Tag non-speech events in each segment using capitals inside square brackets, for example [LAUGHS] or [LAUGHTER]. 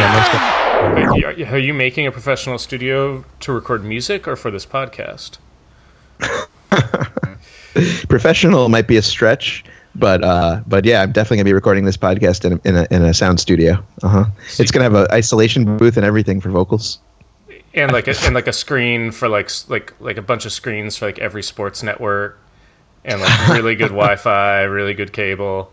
yeah, most Are, are you making a professional studio to record music or for this podcast? [LAUGHS] Professional might be a stretch, but uh, but yeah, I'm definitely gonna be recording this podcast in a, in a, in a sound studio. Uh huh. It's gonna have an isolation booth and everything for vocals. and like a, and like a screen for like like like a bunch of screens for like every sports network, and like really good [LAUGHS] Wi-Fi, really good cable.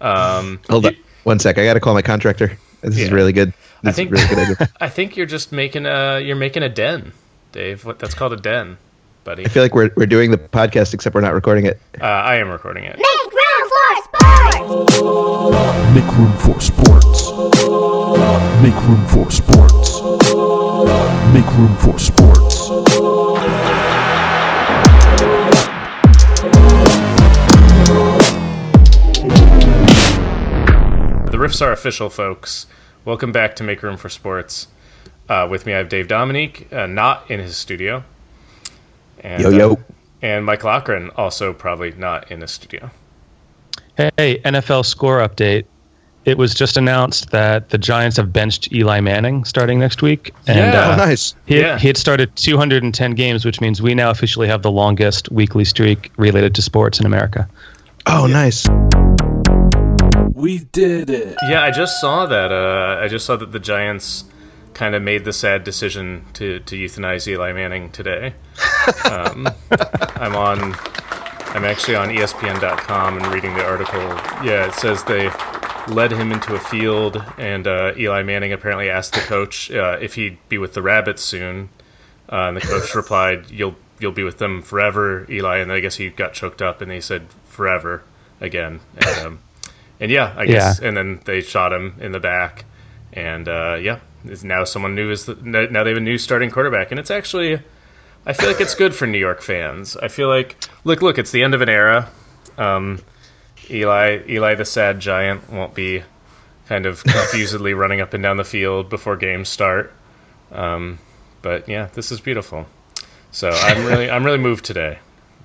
Um, Hold you- on, one sec. I gotta call my contractor. This is really good. This think- really good idea. [LAUGHS] I think you're just making a you're making a den, Dave. What that's called a den, buddy. I feel like we're we're doing the podcast except we're not recording it. Uh, I am recording it. Make room for sports! Make room for sports. Make room for sports. Make room for sports. The riffs are official, folks. Welcome back to Make Room for Sports. Uh, with me, I have Dave Dominique, uh, not in his studio. And, Yo, yo. uh, and Mike Lochran, also probably not in his studio. Hey, NFL score update. It was just announced that the Giants have benched Eli Manning starting next week. And Yeah. Oh, uh, nice. he, Yeah. he had started 210 games, which means we now officially have the longest weekly streak related to sports in America. Oh, nice. We did it. Yeah, I just saw that. Uh, I just saw that the Giants kind of made the sad decision to, to euthanize Eli Manning today. [LAUGHS] Um, I'm on. I'm actually on ESPN.com and reading the article. Yeah, it says they led him into a field, and uh, Eli Manning apparently asked the coach uh, if he'd be with the Rabbits soon, uh, and the coach replied, "You'll you'll be with them forever, Eli." And I guess he got choked up, and he said, "Forever," again. And, um, and yeah, I guess. And then they shot him in the back, and uh, yeah, is now someone new is the, now they have a new starting quarterback, and it's actually. I feel like it's good for New York fans. I feel like look, look, it's the end of an era. Um, Eli, Eli the sad giant won't be kind of confusedly [LAUGHS] running up and down the field before games start. Um, but yeah, this is beautiful. So I'm really, I'm really moved today.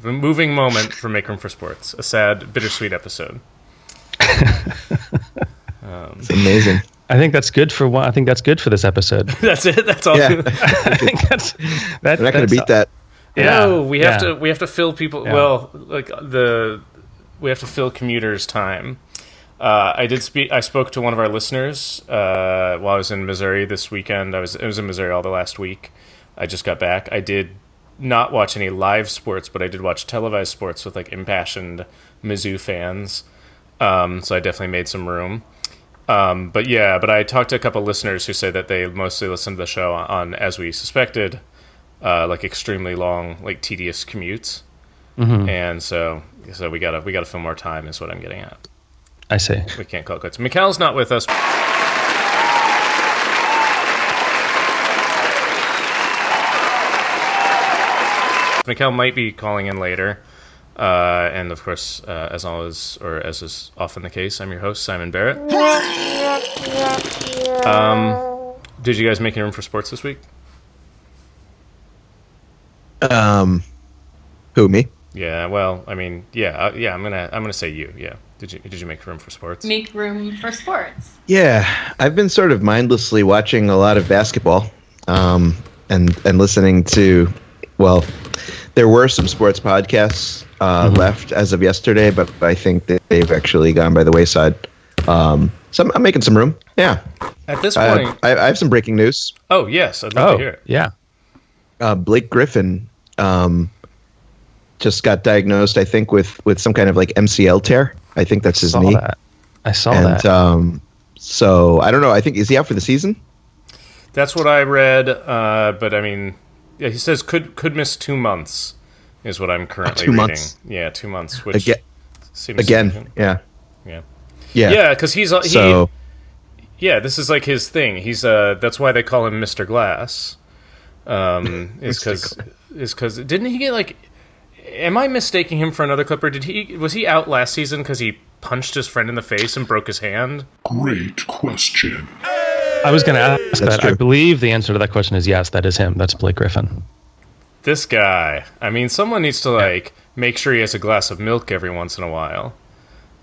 A moving moment for Make Room for Sports. A sad, bittersweet episode. [LAUGHS] It's amazing. I think that's good for one. I think that's good for this episode. [LAUGHS] That's it. That's all. Yeah. [LAUGHS] I think that's that, We're not going to beat that. Yeah, no, we have yeah. to we have to fill people. Yeah. Well, like the we have to fill commuters' time. Uh, I did speak. I spoke to one of our listeners uh, while I was in Missouri this weekend. I was I was in Missouri all the last week. I just got back. I did not watch any live sports, but I did watch televised sports with like impassioned Mizzou fans. Um, so I definitely made some room. Um, but yeah, but I talked to a couple listeners who say that they mostly listen to the show on, as we suspected, uh, like extremely long, like tedious commutes. And so, so we gotta we gotta fill more time, is what I'm getting at. I see. We can't call it quits. Mikhail's not with us. Mikhail might be calling in later. Uh, and of course, uh, as always, or as is often the case, I'm your host, Simon Barrett. Um, did you guys make any room for sports this week? Um, who me? Yeah, well, I mean, yeah, uh, yeah. I'm gonna, I'm gonna say you. Yeah. Did you, did you make room for sports? make room for sports. Yeah, I've been sort of mindlessly watching a lot of basketball, um, and and listening to, well, there were some sports podcasts uh, left as of yesterday, but I think that they've actually gone by the wayside. Um, so I'm, I'm making some room. Yeah, At this I, point, I, I have some breaking news. oh yes, I'd love Oh, to hear it. yeah. uh, Blake Griffin um, just got diagnosed, I think, with with some kind of like MCL tear. I think that's his knee. I Saw knee. that. I saw And that. um, so I don't know. I think is he out for the season? That's what I read. Uh, but I mean, yeah, he says could could miss two months, is what I'm currently two reading. months? Yeah, two months. Which Again, seems again, significant. yeah, Yeah. yeah, Yeah, because he's he, So yeah, this is like his thing. He's uh, that's why they call him Mr. Glass. Um, [LAUGHS] is because is because didn't he get like? Am I mistaking him for another Clipper? Did he was he out last season because he punched his friend in the face and broke his hand? Great question. I was going to ask That's that. I believe the answer to that question is yes. That is him. That's Blake Griffin. This guy. I mean, someone needs to like make sure he has a glass of milk every once in a while.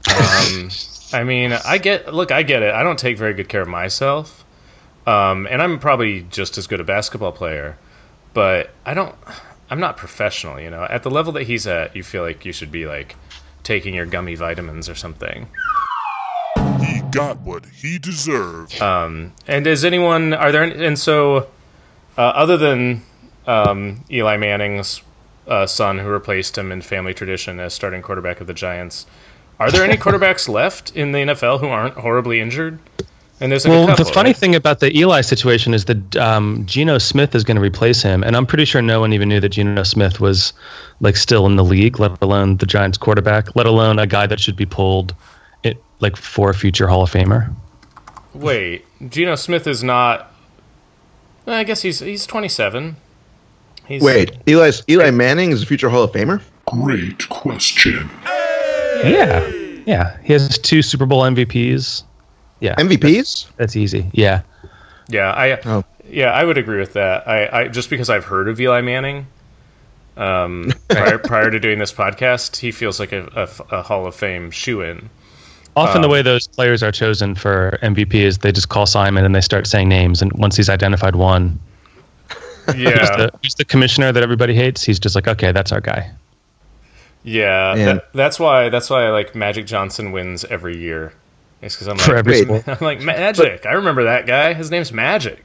Um, [LAUGHS] I mean, I get. Look, I get it. I don't take very good care of myself. um, and I'm probably just as good a basketball player, but I don't. I'm not professional, you know. At the level that he's at, you feel like you should be like taking your gummy vitamins or something. He got what he deserved. And is anyone? Are there? Any, and so, uh, other than um, Eli Manning's uh, son, who replaced him in family tradition as starting quarterback of the Giants, are there any [LAUGHS] quarterbacks left in the NFL who aren't horribly injured? And there's like Well, a couple, the funny right? thing about the Eli situation is that um, Geno Smith is going to replace him, and I'm pretty sure no one even knew that Geno Smith was like still in the league, let alone the Giants quarterback, let alone a guy that should be pulled, it, like for a future Hall of Famer. Wait, Geno Smith is not. I guess he's he's 27. He's, Wait, Eli Eli Manning is a future Hall of Famer. Great question. Yeah, yeah, he has two Super Bowl MVPs. Yeah, MVPs? that's easy. Yeah, Yeah, I Oh. yeah, I would agree with that. I, I just because I've heard of Eli Manning, um, [LAUGHS] prior, prior to doing this podcast, he feels like a, a, a Hall of Fame shoo in. Often Um, the way those players are chosen for MVP is they just call Simon and they start saying names, and once he's identified one, [LAUGHS] who's Yeah, the, who's the commissioner that everybody hates, he's just like, okay, that's our guy. yeah. Man. That, that's why that's why like Magic Johnson wins every year. It's because I'm For like, every Wait. I'm like Magic. I remember that guy. His name's Magic.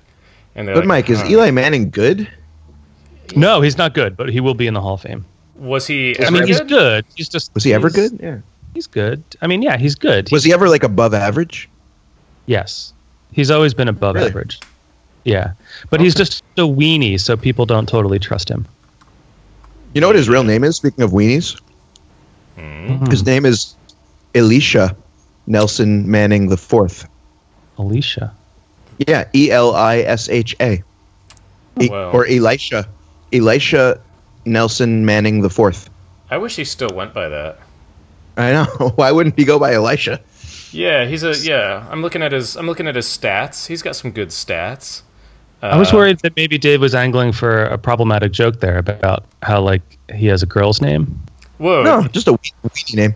And But like, Mike, is "Huh." Eli Manning good? No, he's not good, but he will be in the Hall of Fame. was he? I Ever mean, he's good? good. He's just Was he ever good? Yeah. He's good. I mean, yeah, he's good. Was he ever like above average? Yes, he's always been above Really? average. Yeah, but he's just a weenie, so people don't totally trust him. You know what his real name is? Speaking of weenies, Hmm. his name is Elisha Nelson Manning the Fourth. Alicia. Yeah, E L I S H A, or Elisha, Elisha Nelson Manning the Fourth. I wish he still went by that. I know. [LAUGHS] Why wouldn't he go by Elisha? Yeah, he's a yeah. I'm looking at his I'm looking at his stats. He's got some good stats. I was Uh, worried that maybe Dave was angling for a problematic joke there about how like he has a girl's name. Whoa, No, just a wee- weenie name.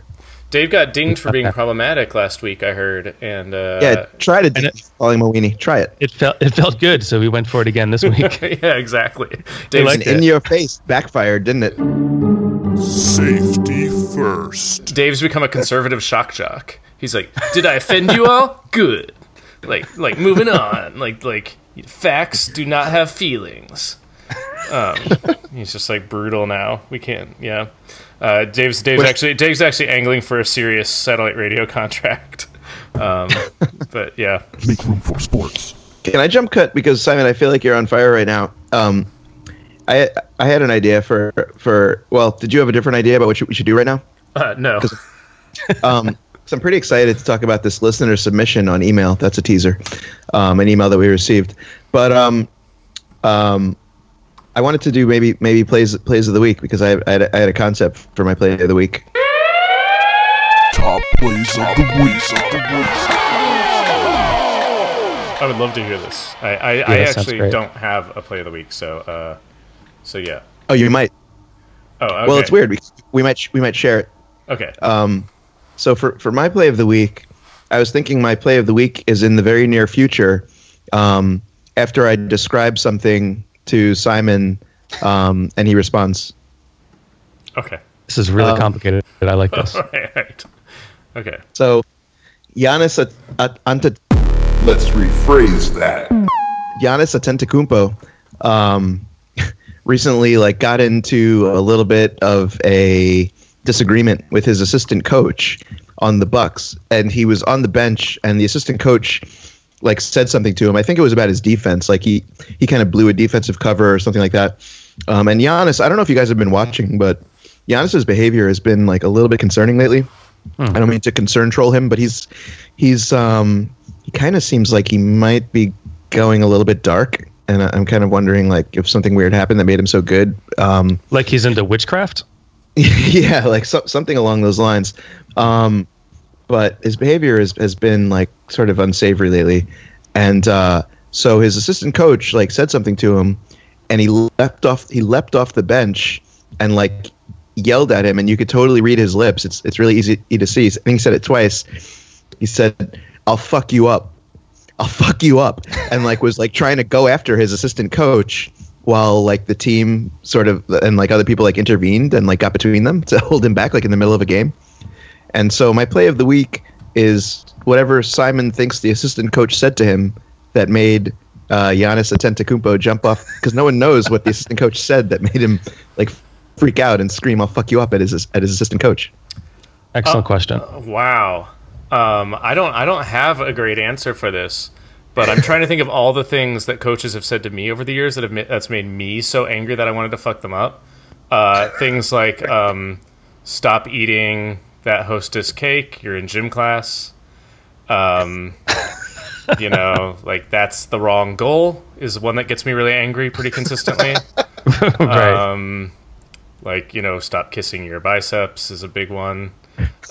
Dave got dinged for being problematic last week. I heard, and uh, Yeah, try to and it- call him a weenie. Try it. It felt it felt good, so we went for it again this [LAUGHS] week. yeah, exactly. Dave's, liked In your face, backfired, didn't it? Safety first. Dave's become a conservative shock jock. He's like, "Did I offend you all? Good. Like, like moving on. Like, like facts do not have feelings." Um, [LAUGHS] he's just like brutal now. We can't. Yeah. Uh, Dave's Dave's Wait. actually Dave's actually angling for a serious satellite radio contract. Um, [LAUGHS] but yeah, Make room for sports. Can I jump cut because Simon, I feel like you're on fire right now. Um, I I had an idea for for well, did you have a different idea about what you- we should do right now? uh, no. [LAUGHS] Um, so I'm pretty excited to talk about this listener submission on email. That's a teaser, um, an email that we received. But um, um, I wanted to do maybe maybe plays plays of the week because I, I, had, a, I had a concept for my play of the week. Top plays of the week. Of the week. I would love to hear this. I, I, I actually don't have a play of the week, so uh, so yeah. Oh, you might. Oh, okay. Well, it's weird because we might sh- we might share it. Okay. Um, so for for my play of the week, I was thinking my play of the week is in the very near future. Um, after I describe something to Simon, um, and he responds. Okay. This is really Um, complicated. I like this. [LAUGHS] All right. Okay. So, Giannis At- At- Ante- Let's rephrase that. Giannis Antetokounmpo um, [LAUGHS] recently like got into a little bit of a disagreement with his assistant coach on the Bucks, and he was on the bench, and the assistant coach like said something to him. I think it was about his defense. Like he he kind of blew a defensive cover or something like that. Um, and Giannis, I don't know if you guys have been watching, but Giannis's behavior has been like a little bit concerning lately. I don't mean to concern troll him, but he's he's um he kind of seems like he might be going a little bit dark, and I'm kind of wondering like if something weird happened that made him so good. Um, Like he's into witchcraft. [LAUGHS] yeah, like so, something along those lines. Um, but his behavior has, has been like sort of unsavory lately, and uh, so his assistant coach like said something to him, and he leapt off he leapt off the bench and like yelled at him, and you could totally read his lips. It's it's really easy to see. I think he said it twice. He said, "I'll fuck you up," I'll fuck you up, and like was like trying to go after his assistant coach while like the team sort of and like other people like intervened and like got between them [LAUGHS] to hold him back like in the middle of a game. And so my play of the week is whatever Simon thinks the assistant coach said to him that made uh, Giannis Antetokounmpo jump off because no one knows what the assistant coach said that made him like freak out and scream "I'll fuck you up" at his at his assistant coach. Excellent question. Wow. Um, I don't I don't have a great answer for this, but I'm trying to think of all the things that coaches have said to me over the years that have ma- that's made me so angry that I wanted to fuck them up. Uh, things like um, stop eating that hostess cake. You're in gym class. Um, you know, like that's the wrong goal is one that gets me really angry pretty consistently. [LAUGHS] right. Um, like you know, stop kissing your biceps is a big one.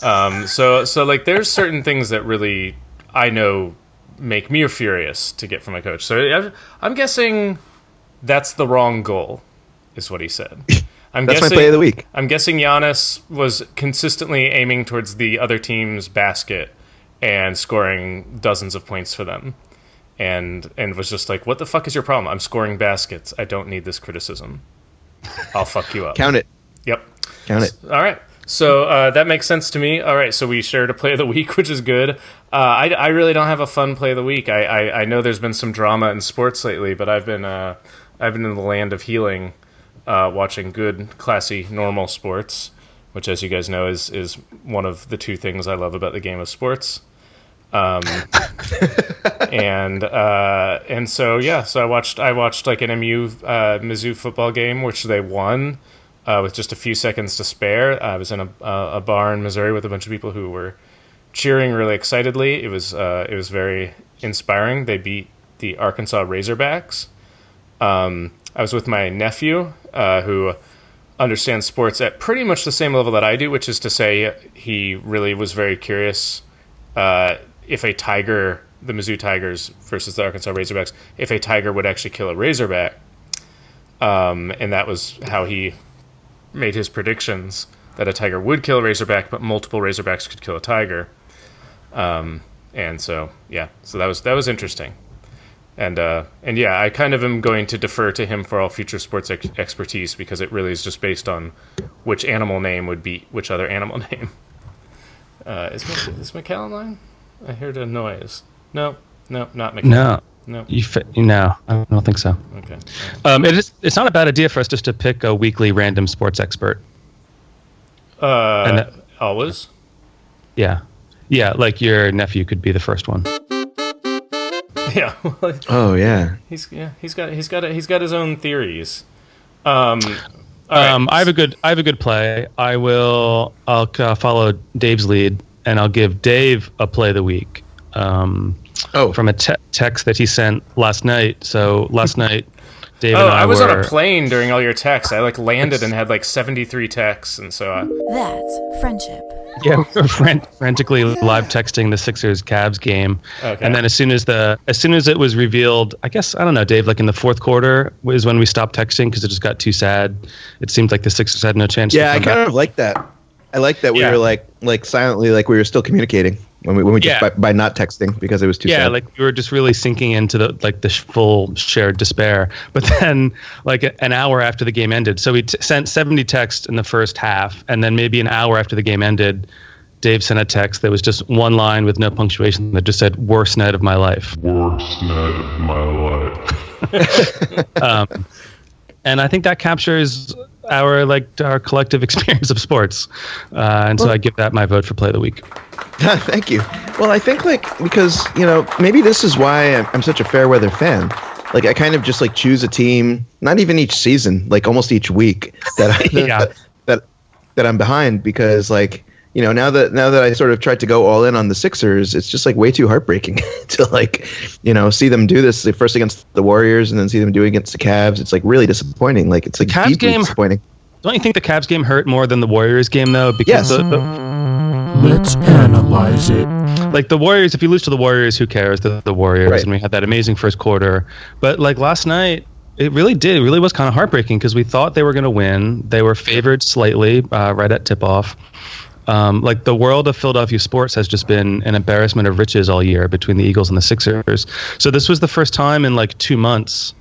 Um, so so like there's certain things that really I know make me furious to get from a coach. So I'm guessing that's the wrong goal, is what he said. [LAUGHS] I'm That's my guessing, play of the week. I'm guessing Giannis was consistently aiming towards the other team's basket and scoring dozens of points for them. And and was just like, "What the fuck is your problem? I'm scoring baskets. I don't need this criticism. I'll fuck you up." Count it, Yep. count it. All right. So uh, that makes sense to me. All right. So we shared a play of the week, [LAUGHS] which is good. Uh, I, I really don't have a fun play of the week. I, I, I know there's been some drama in sports lately, but I've been uh, I've been in the land of healing, uh, watching good, classy, normal sports, which, as you guys know, is is one of the two things I love about the game of sports. Um, [LAUGHS] and uh, and so yeah, so I watched I watched like an MU uh, Mizzou football game, which they won uh, with just a few seconds to spare. I was in a, a bar in Missouri with a bunch of people who were cheering really excitedly. It was uh, it was very inspiring. They beat the Arkansas Razorbacks. Um, I was with my nephew, uh, who understands sports at pretty much the same level that I do, which is to say, he really was very curious uh, if a tiger, the Mizzou Tigers versus the Arkansas Razorbacks, if a tiger would actually kill a Razorback. Um, and that was how he made his predictions that a tiger would kill a Razorback, but multiple Razorbacks could kill a tiger. Um, and so, yeah, so that was that was interesting. And uh, and yeah, I kind of am going to defer to him for all future sports ex- expertise because it really is just based on which animal name would beat which other animal [LAUGHS] name. Uh, is is McCall line? I heard a noise. No, no, not McCall. No, no. you fi- no, I don't think so. Okay. Um, it is. It's not a bad idea for us just to pick a weekly random sports expert. Uh, And that- always. Yeah, yeah. Like your nephew could be the first one. [LAUGHS] Yeah. [LAUGHS] well, Oh yeah. he's yeah. He's got he's got he's got his own theories. Um. all right. Um, I have a good. I have a good play. I will. I'll uh, follow Dave's lead, and I'll give Dave a play of the week. Um, Oh, from a te- text that he sent last night. So last [LAUGHS] night, Dave Oh, and I, I was were. on a plane during all your texts. I like landed and had like 73 texts, and so I, That's friendship. Yeah, we were fran- frantically live texting the Sixers Cavs game, Okay. and then as soon as the as soon as it was revealed, I guess I don't know, Dave. Like in the fourth quarter was when we stopped texting because it just got too sad. It seemed like the Sixers had no chance. yeah. I to come kind back. of like that. I like that we Yeah. were like like silently like we were still communicating when we when we just Yeah. by, by not texting because it was too yeah, sad. like we were just really sinking into the like the sh- full shared despair. [LAUGHS] But then, like a- an hour after the game ended, so we t- sent seventy texts in the first half, and then maybe an hour after the game ended, Dave sent a text that was just one line with no punctuation that just said "worst night of my life." Worst night of my life. [LAUGHS] Um, and I think that captures our like our collective [LAUGHS] experience of sports. Uh, and so I give that my vote for play of the week. [LAUGHS] Thank you. Well, I think like because you know maybe this is why I'm, I'm such a fair weather fan. Like I kind of just like choose a team, not even each season, like almost each week that I, [LAUGHS] Yeah. that, that that I'm behind because like you know now that now that I sort of tried to go all in on the Sixers, it's just like way too heartbreaking [LAUGHS] to like you know see them do this like, first against the Warriors and then see them do it against the Cavs. It's like really disappointing. Like it's like Cavs deeply game- disappointing. Don't you think the Cavs game hurt more than the Warriors game though? Because Yes. the, the, Let's analyze it. like the Warriors, if you lose to the Warriors, who cares? The, the Warriors, Right. and we had that amazing first quarter. But like last night, it really did. It really was kind of heartbreaking because we thought they were going to win. They were favored slightly uh, right at tip off, Um, like the world of Philadelphia sports has just been an embarrassment of riches all year between the Eagles and the Sixers. So this was the first time in like two months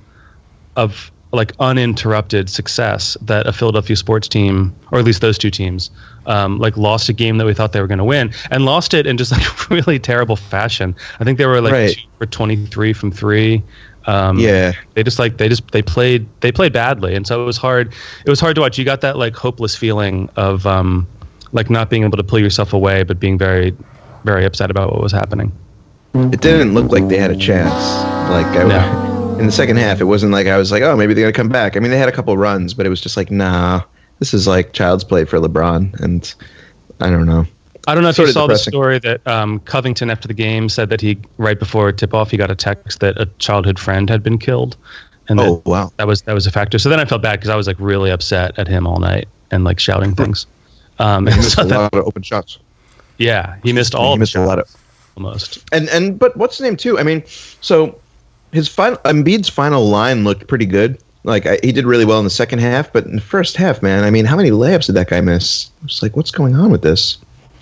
of like uninterrupted success that a Philadelphia sports team, or at least those two teams, um, like lost a game that we thought they were going to win and lost it in just like [LAUGHS] really terrible fashion. I think they were like Right. two for 23 from three. Um, Yeah. they just like they just they played they played badly, and so it was hard. It was hard to watch. You got that like hopeless feeling of um, like not being able to pull yourself away, but being very very upset about what was happening. It didn't look like they had a chance. Like I, No. in the second half, it wasn't like I was like, oh, maybe they're gonna come back. I mean, they had a couple runs, but it was just like, nah, this is like child's play for LeBron, and I don't know. I don't know if Sort you saw depressing. the story that um, Covington after the game said that he right before tip off he got a text that a childhood friend had been killed, and Oh that, wow. that was that was a factor. So then I felt bad because I was like really upset at him all night and like shouting things. Um, He [LAUGHS] missed so a that, lot of open shots. yeah, he missed all. he missed a lot of almost. and and but what's the name too? I mean, so his final Embiid's final line looked pretty good. Like I, he did really well in the second half, but in the first half, man, I mean, how many layups did that guy miss? I was like, what's going on with this?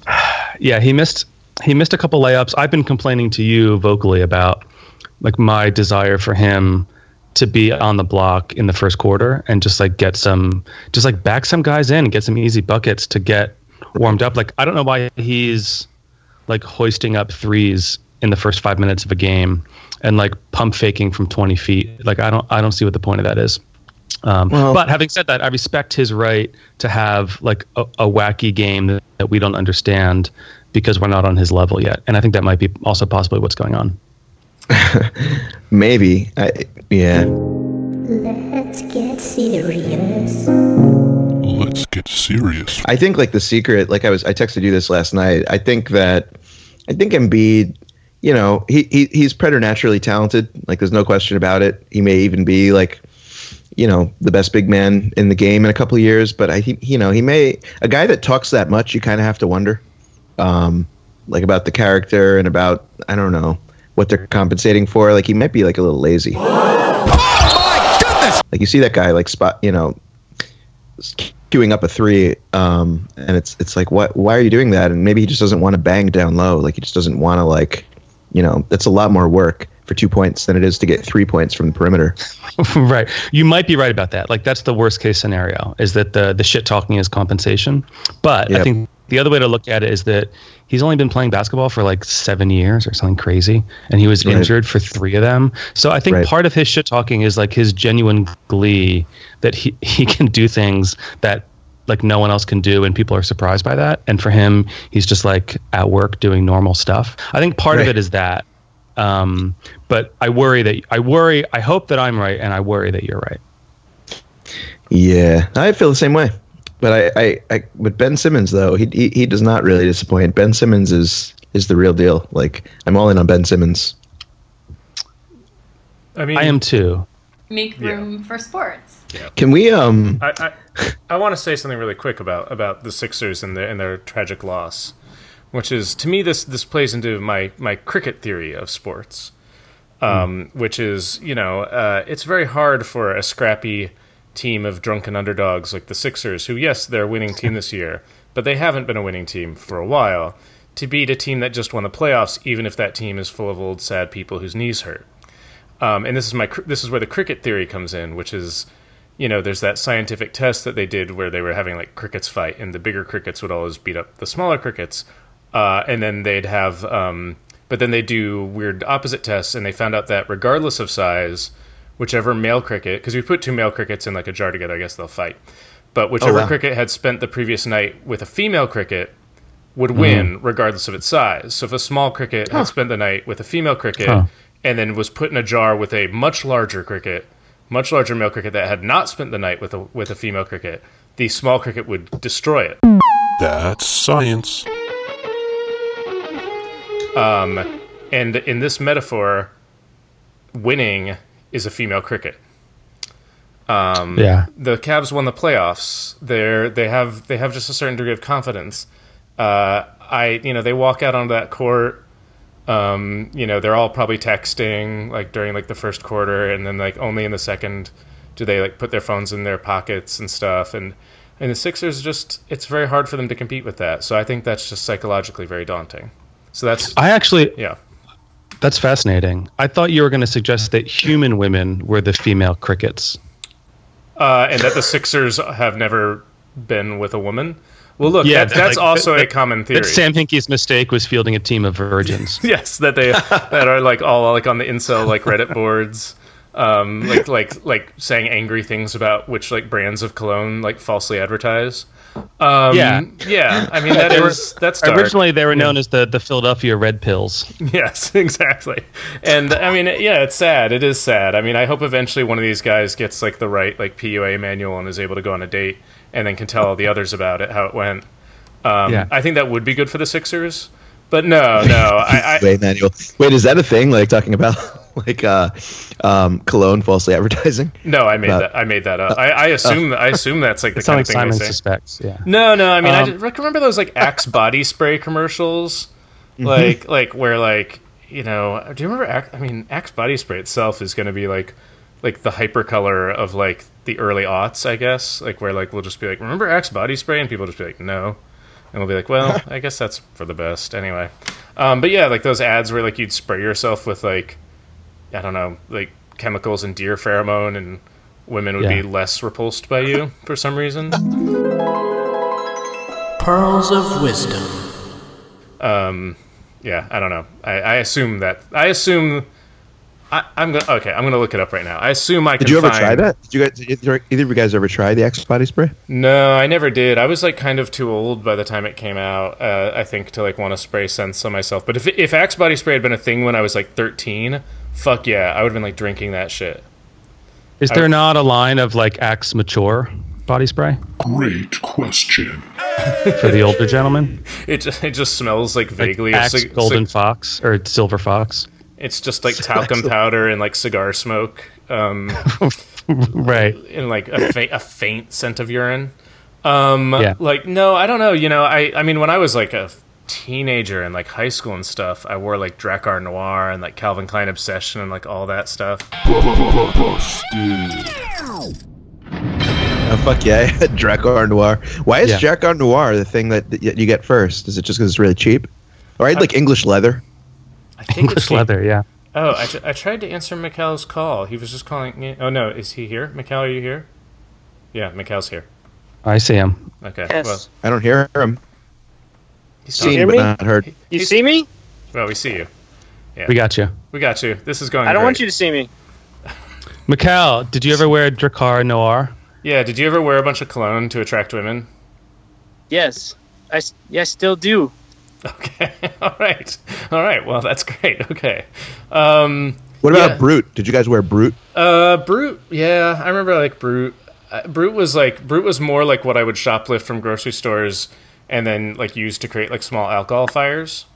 [SIGHS] Yeah, he missed he missed a couple layups. I've been complaining to you vocally about like my desire for him to be on the block in the first quarter and just like get some just like back some guys in, get some easy buckets to get warmed up. Like I don't know why he's like hoisting up threes in the first 5 minutes of a game and like pump faking from 20 feet. Like I don't I don't see what the point of that is. Um, Well- but having said that, I respect his right to have like a, a wacky game that, that we don't understand because we're not on his level yet. And I think that might be also possibly what's going on. [LAUGHS] Maybe, I, yeah. Let's get serious. Let's get serious. I think like the secret, like I was, I texted you this last night. I think that, I think Embiid, you know, he, he he's preternaturally talented. Like there's no question about it. He may even be like, you know, the best big man in the game in a couple of years. But I, he, you know, he may a guy that talks that much. You kind of have to wonder, um, like about the character and about I don't know what they're compensating for. Like he might be like a little lazy. [GASPS] Like you see that guy like spot, you know, queuing up a three, um, and it's it's like what? Why are you doing that? And maybe he just doesn't want to bang down low. Like he just doesn't want to like, you know, that's a lot more work for two points than it is to get three points from the perimeter. [LAUGHS] right. You might be right about that. Like that's the worst case scenario is that the the shit talking is compensation. But I think the other way to look at it is that he's only been playing basketball for like seven years or something crazy, and he was Right. injured for three of them. So I think Right. part of his shit talking is like his genuine glee that he [LAUGHS] he can do things that like no one else can do and people are surprised by that and for him he's just like at work doing normal stuff i think part of it is that um, but I worry that I worry. I hope that I'm right, and I worry that you're right. Yeah, I feel the same way. But I, I, I with Ben Simmons though, he, he he does not really disappoint. Ben Simmons is is the real deal. Like I'm all in on Ben Simmons. I mean, I am too. Make room for sports. Yeah. Can we um I, I, I want to say something really quick about, about the Sixers and their and their tragic loss, which is to me this this plays into my my cricket theory of sports, um, which is you know uh, it's very hard for a scrappy team of drunken underdogs like the Sixers, who yes they're a winning team this year, but they haven't been a winning team for a while, to beat a team that just won the playoffs, even if that team is full of old sad people whose knees hurt. Um, and this is my this is where the cricket theory comes in, which is, you know, there's that scientific test that they did where they were having like crickets fight, and the bigger crickets would always beat up the smaller crickets, uh, and then they'd have, um, but then they do weird opposite tests, and they found out that regardless of size, whichever male cricket, because we put two male crickets in like a jar together, I guess they'll fight, but whichever wow. cricket had spent the previous night with a female cricket would win regardless of its size. So if a small cricket had spent the night with a female cricket Huh. and then was put in a jar with a much larger cricket, much larger male cricket that had not spent the night with a with a female cricket, the small cricket would destroy it. That's science. Um, and in this metaphor, winning is a female cricket. Um, Yeah. the Cavs won the playoffs. They're they have they have just a certain degree of confidence. Uh, I you know they walk out onto that court. Um, you know they're all probably texting like during like the first quarter, and then like only in the second do they like put their phones in their pockets and stuff. And And the Sixers just it's very hard for them to compete with that. So I think that's just psychologically very daunting. So that's I actually yeah. that's fascinating. I thought you were going to suggest that human women were the female crickets. Uh, and that the Sixers have never been with a woman. Well, look, Yeah, that, that's like, also that- a common theory. That Sam Hinkie's mistake was fielding a team of virgins. [LAUGHS] yes, that they that are like all like on the incel like Reddit boards, um, like like like saying angry things about which like brands of cologne like falsely advertise. Um, Yeah. yeah. I mean that [LAUGHS] They that's dark. Originally, they were known as the, the Philadelphia Red Pills. Yes, [LAUGHS] exactly. And I mean, yeah, it's sad. It is sad. I mean, I hope eventually one of these guys gets like the right like PUA manual and is able to go on a date and then can tell all the others about it how it went. Um, Yeah. I think that would be good for the Sixers. But no, no, I, I Wait, manual. Wait, is that a thing? Like talking about [LAUGHS] like uh, um, cologne falsely advertising? no, I made But- that. I made that up. I, I assume I assume that's like the It kind of sounds like thing they Simon say. suspects. Yeah. No, no. I mean, I Um, just, remember those like Axe [LAUGHS] body spray commercials, Mm-hmm. like like where like you know. Do you remember? Axe, I mean, Axe body spray itself is going to be like like the hypercolor of like the early aughts, I guess. Like where like we'll just be like, remember Axe body spray, and people just be like, no, and we'll be like, well, [LAUGHS] I guess that's for the best anyway. Um, but yeah, like those ads where like you'd spray yourself with like I don't know, like chemicals and deer pheromone and. Women would Yeah. be less repulsed by you for some reason. Pearls of Wisdom. um yeah i don't know i, I assume that i assume I, i'm gonna okay i'm gonna look it up right now i assume i can Did you ever find, try that? Did you guys? Either, either of you guys ever try the Axe body spray? no i never did i was like kind of too old by the time it came out uh, i think to like want to spray scents on myself but if if axe body spray had been a thing when i was like 13 fuck yeah i would have been like drinking that shit Is there not a line of like Axe Mature body spray Great question. [LAUGHS] for the older gentlemen? it just, it just smells like Like vaguely of Axe cig- Golden cig- Fox or Silver Fox? it's just like talcum powder and like cigar smoke um [LAUGHS] Right. and like a, fa- a faint scent of urine. Um, Yeah. like no, I don't know. You know, I I mean, when I was like a teenager in like high school and stuff, I wore like Drakkar Noir and like Calvin Klein Obsession and like all that stuff. Oh fuck yeah! [LAUGHS] I had Drakkar Noir. Why is Yeah. Drakkar Noir the thing that, that you get first? Is it just because it's really cheap? Or I had like English leather. I think English it's leather, yeah. Oh, I, tried to answer Mikhail's call. He was just calling me. Oh no, is he here? Mikhail, are you here? Yeah, Mikhail's here. I see him. Okay. Yes. Well, I don't hear him. He's you Seen but me? not heard. You He's- see me? well, we see you. We got you. We got you. This is going. I don't great. want you to see me. [LAUGHS] Mikhail, did you ever wear Drakkar Noir? Yeah. Did you ever wear a bunch of cologne to attract women? Yes, I s- yes still do. [LAUGHS] Okay. [LAUGHS] All right. All right. Well, that's great. Okay. Um, What about Yeah. Brut? Did you guys wear Brut? uh, Brut. Yeah, I remember like Brut. Uh, Brut was like Brut was more like what I would shoplift from grocery stores and then like used to create like small alcohol fires.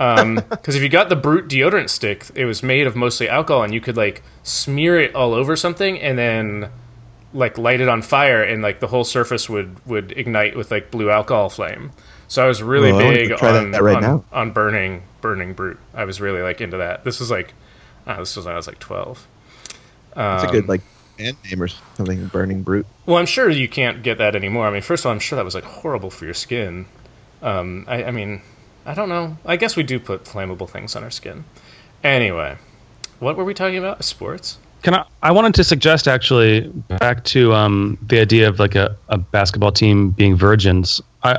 Um, [LAUGHS] because if you got the Brut deodorant stick, it was made of mostly alcohol, and you could like smear it all over something and then like light it on fire, and like the whole surface would would ignite with like blue alcohol flame. So I was really Well, I want to big on right on, on burning burning Brut. I was really like into that. This was like, ah, this was when I was like twelve. It's a Um, good like band name or something. Burning Brut. Well, I'm sure you can't get that anymore. I mean, first of all, I'm sure that was like horrible for your skin. Um, I, I mean, I don't know. I guess we do put flammable things on our skin. Anyway, what were we talking about? Sports? Can I? I wanted to suggest actually back to um, the idea of like a, a basketball team being virgins. I,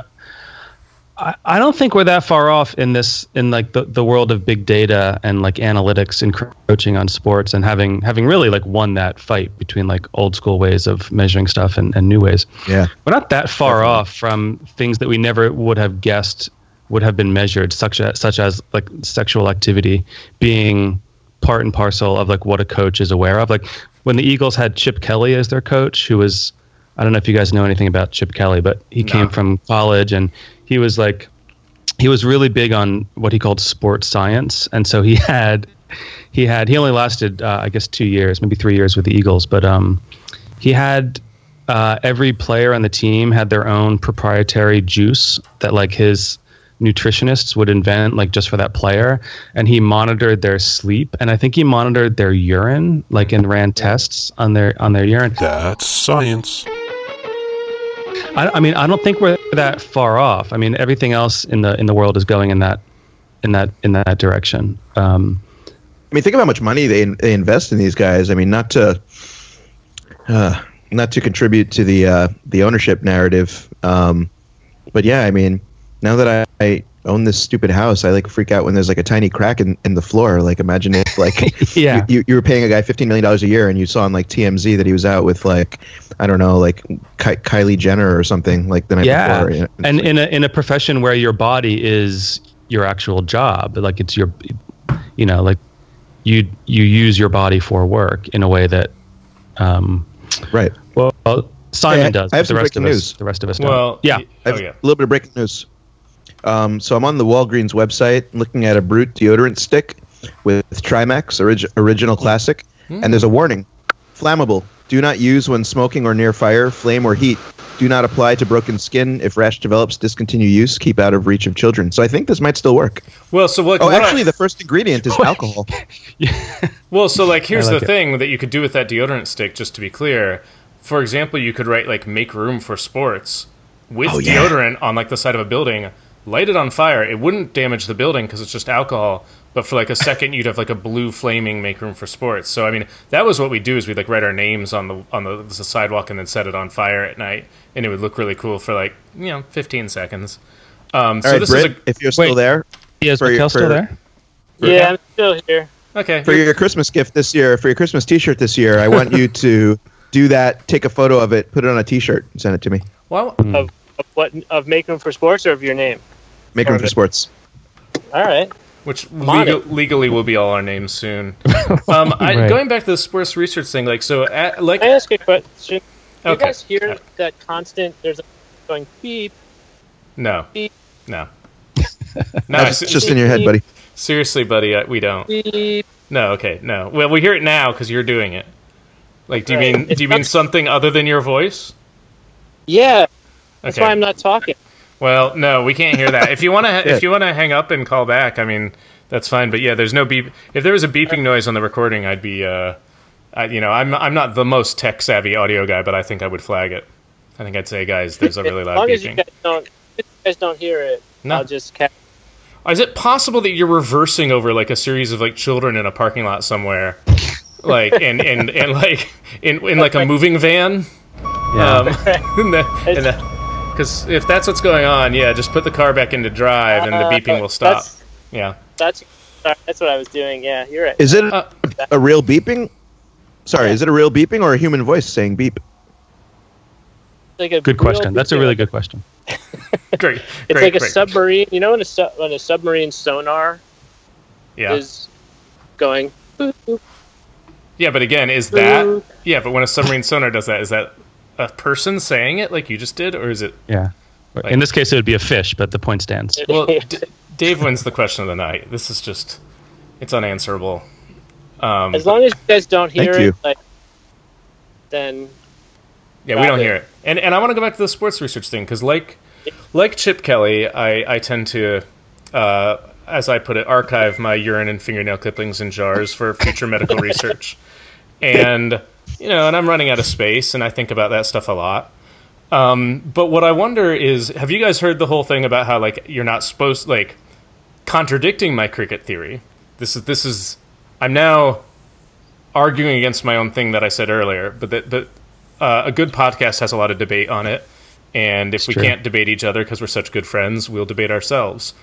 I I don't think we're that far off in this in like the, the world of big data and like analytics encroaching on sports and having having really like won that fight between like old school ways of measuring stuff and, and new ways. Yeah. We're not that far off from things that we never would have guessed would have been measured, such as such as like sexual activity being part and parcel of like what a coach is aware of. Like when the Eagles had Chip Kelly as their coach, who was I don't know if you guys know anything about Chip Kelly, but he came from college and he was like he was really big on what he called sports science, and so he [LAUGHS] had he had he only lasted uh, I guess two years, maybe three years with the Eagles, but um, he had uh, every player on the team had their own proprietary juice that like his nutritionists would invent like just for that player. And he monitored their sleep. And i think he monitored their urine like and ran tests on their on their urine. That's science. I, I mean, I don't think we're that far off. I mean, everything else in the in the world is going in that in that in that direction. Um, I mean, think of how much money they they invest in these guys. I mean, not to uh, not to contribute to the uh, the ownership narrative, um, but yeah, I mean, now that I, I own this stupid house, I like freak out when there's like a tiny crack in, in the floor. Like, imagine if like [LAUGHS] Yeah. you, you, you were paying a guy fifteen million dollars a year, and you saw on like TMZ that he was out with like I don't know, like Ky- Kylie Jenner or something like the night yeah, before. you know, it's and like- in a in a profession where your body is your actual job, like it's your, you know, like you you use your body for work in a way that, um, right. well, Simon Hey, does. I have but some the rest of breaking us, news. the rest of us don't. Well, yeah, y- I Oh have yeah. a little bit of breaking news. Um, so I'm on the Walgreens website looking at a Brut deodorant stick with Trimax orig- Original Classic, and there's a warning: flammable. Do not use when smoking or near fire, flame, or heat. Do not apply to broken skin. If rash develops, discontinue use. Keep out of reach of children. So I think this might still work. Well, so what? Oh, what I- actually, the first ingredient is [LAUGHS] alcohol. [LAUGHS] Well, so like here's like the it. thing that you could do with that deodorant stick. Just to be clear, for example, you could write like "make room for sports" with Oh, yeah. deodorant on like the side of a building. Light it on fire. It wouldn't damage the building because it's just alcohol. But for like a second, you'd have like a blue flaming "make room for sports." So I mean, that was what we do is we'd like write our names on the on the, the sidewalk and then set it on fire at night, and it would look really cool for like you know 15 seconds. Um, so All right, this Britt, is if you're still Wait. there, yeah, is for your- Mikkel still for- there? Yeah, I'm still here. okay. for your Christmas gift this year, for your Christmas T-shirt this year, I want you [LAUGHS] to do that. Take a photo of it, put it on a T-shirt, and send it to me. Well, Of, of what? Of make room for sports or of your name? Make room for sports. All right. which on legal, legally will be all our names soon. [LAUGHS] Um, I, Right. Going back to the sports research thing, like so, at, like Can I ask a question? Do Okay. you guys hear that constant? There's a going beep. no, Beep. no, [LAUGHS] no. That's se- just in your head, buddy. seriously, buddy, uh, we don't. Beep. No, okay, no. Well, we hear it now because you're doing it. Like, do you Right. mean do you mean something other than your voice? Yeah, that's Okay. why I'm not talking. Well, no, we can't hear that. If you want to, Yeah. if you want to hang up and call back, I mean, that's fine. But yeah, there's no beep. If there was a beeping noise on the recording, I'd be, uh, I, you know, I'm I'm not the most tech savvy audio guy, but I think I would flag it. I think I'd say, guys, there's a really as loud long as you guys don't, if you guys don't hear it, No. I'll just. Ca- Is it possible that you're reversing over like a series of like children in a parking lot somewhere, like and and and like in in like a moving van? Yeah. Um, [LAUGHS] in the, because if that's what's going on, yeah, just put the car back into drive and the Uh, beeping will stop. That's, Yeah. that's that's what I was doing. Yeah, you're right. Is it Uh, a real beeping? Sorry, is it a real beeping or a human voice saying beep? like a Good real question. That's a really good question. [LAUGHS] Great. It's great, like a great. submarine. You know when a su- when a submarine sonar Yeah. is going. boop, boop, Yeah, but again, is that yeah? But when a submarine sonar does that, is that a person saying it like you just did, or is it? Yeah. In this case, it would be a fish, but the point stands. [LAUGHS] Well, D- Dave wins the question of the night. This is just it's unanswerable. Um, As long as you guys don't hear it, like, then Yeah, we don't it. hear it. And and I want to go back to the sports research thing because like like Chip Kelly, I I tend to. Uh, as I put it, archive my urine and fingernail clippings in jars for future medical [LAUGHS] research. And you know, and I'm running out of space, and I think about that stuff a lot. Um, but what I wonder is, have you guys heard the whole thing about how like you're not supposed like contradicting my cricket theory? This is this is I'm now arguing against my own thing that I said earlier, but that but uh, a good podcast has a lot of debate on it, and if we true. can't debate each other because we're such good friends, we'll debate ourselves.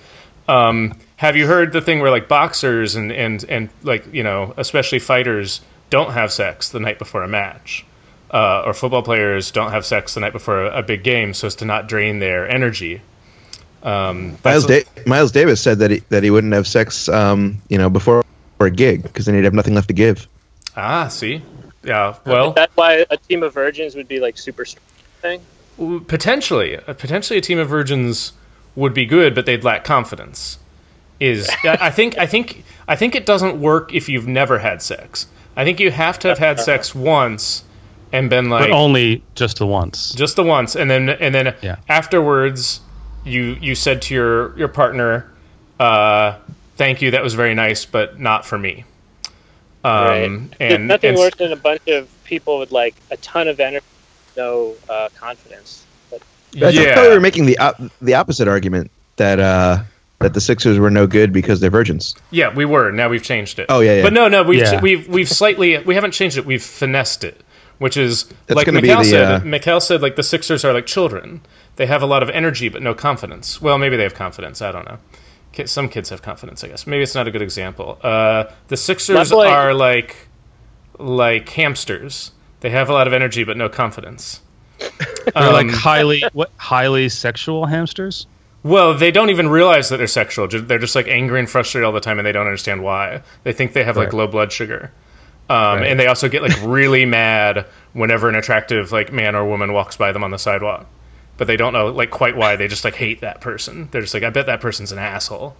Um, have you heard the thing where like boxers and and and like you know especially fighters don't have sex the night before a match, uh, or football players don't have sex the night before a, a big game so as to not drain their energy. Um, Miles, that's- da- Miles Davis said that he, that he wouldn't have sex, um, you know, before a gig because then he'd have nothing left to give. ah, see, yeah, well, that's why a team of virgins would be like super strong thing. potentially uh, potentially a team of virgins would be good but they'd lack confidence is I I think I think I think it doesn't work if you've never had sex. I think you have to have had sex once and been like But only just the once. just the once and then and then Yeah. afterwards you you said to your your partner uh thank you that was very nice but not for me. Um right. There's and nothing and- worse than a bunch of people with like a ton of energy, no uh, confidence. But I Yeah. thought we were making the op- the opposite argument that uh, that the Sixers were no good because they're virgins. Yeah, we were. Now we've changed it. Oh, yeah, yeah. But no, no, we've Yeah. we've we've slightly we haven't changed it. We've finessed it, which is That's like gonna Mikhail the, said. uh, Mikhail said like the Sixers are like children. They have a lot of energy but no confidence. Well, maybe they have confidence. I don't know. Some kids have confidence, I guess. Maybe it's not a good example. Uh, the Sixers boy- are like like hamsters. They have a lot of energy but no confidence. They're like Um, highly what highly sexual hamsters. Well, they don't even realize that they're sexual. They're just like angry and frustrated all the time, and they don't understand why. They think they have like low blood sugar, um, Right. and they also get like really mad whenever an attractive like man or woman walks by them on the sidewalk. But they don't know like quite why. They just like hate that person. They're just like, I bet that person's an asshole.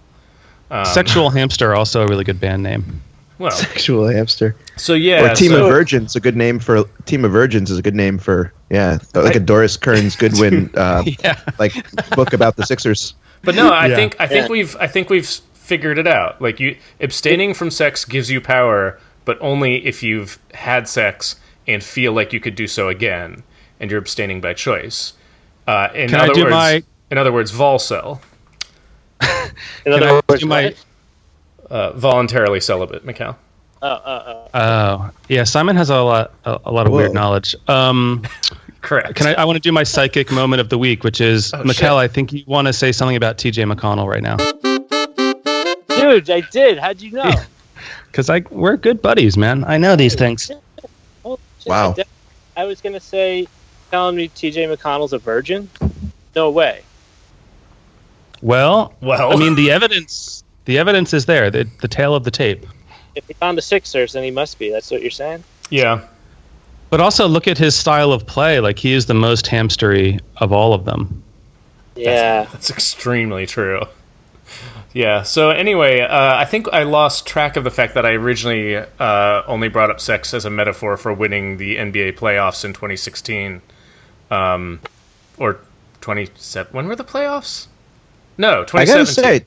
Um, Sexual hamster also a really good band name. Well, [LAUGHS] Sexual hamster. so yeah, or Team so- of Virgins, a good name for Team of Virgins is a good name for yeah, like a Doris Kearns Goodwin [LAUGHS] uh, Yeah. like book about the Sixers. But no, I Yeah. think I think Yeah. we've I think we've figured it out. Like you abstaining from sex gives you power, but only if you've had sex and feel like you could do so again, and you're abstaining by choice. Uh, in Can I other do words, my- in other words, volcel, In Can other I words, do my- what? Uh, voluntarily celibate, Mikhail. Oh, oh, oh. Oh, yeah. Simon has a lot, a, a lot of weird knowledge. Um, Correct. can I? I want to do my psychic moment of the week, which is Oh, Mikhail. shit. I think you want to say something about T.J. McConnell right now, Dude, I did. How'd you know? [LAUGHS] because I we're good buddies, man. I know these things. [LAUGHS] Wow. I I was gonna say, telling me T.J. McConnell's a virgin. No way. Well, Well, I mean, the evidence, the evidence is there. The the tale of the tape. If he found the Sixers, then he must be. That's what you're saying. yeah, But also look at his style of play. Like he is the most hamstery of all of them. Yeah. that's extremely true. Yeah. So anyway, uh, I think I lost track of the fact that I originally uh, only brought up sex as a metaphor for winning the NBA playoffs in 2016, um, or 27. When were the playoffs? No, I 2017. gotta say,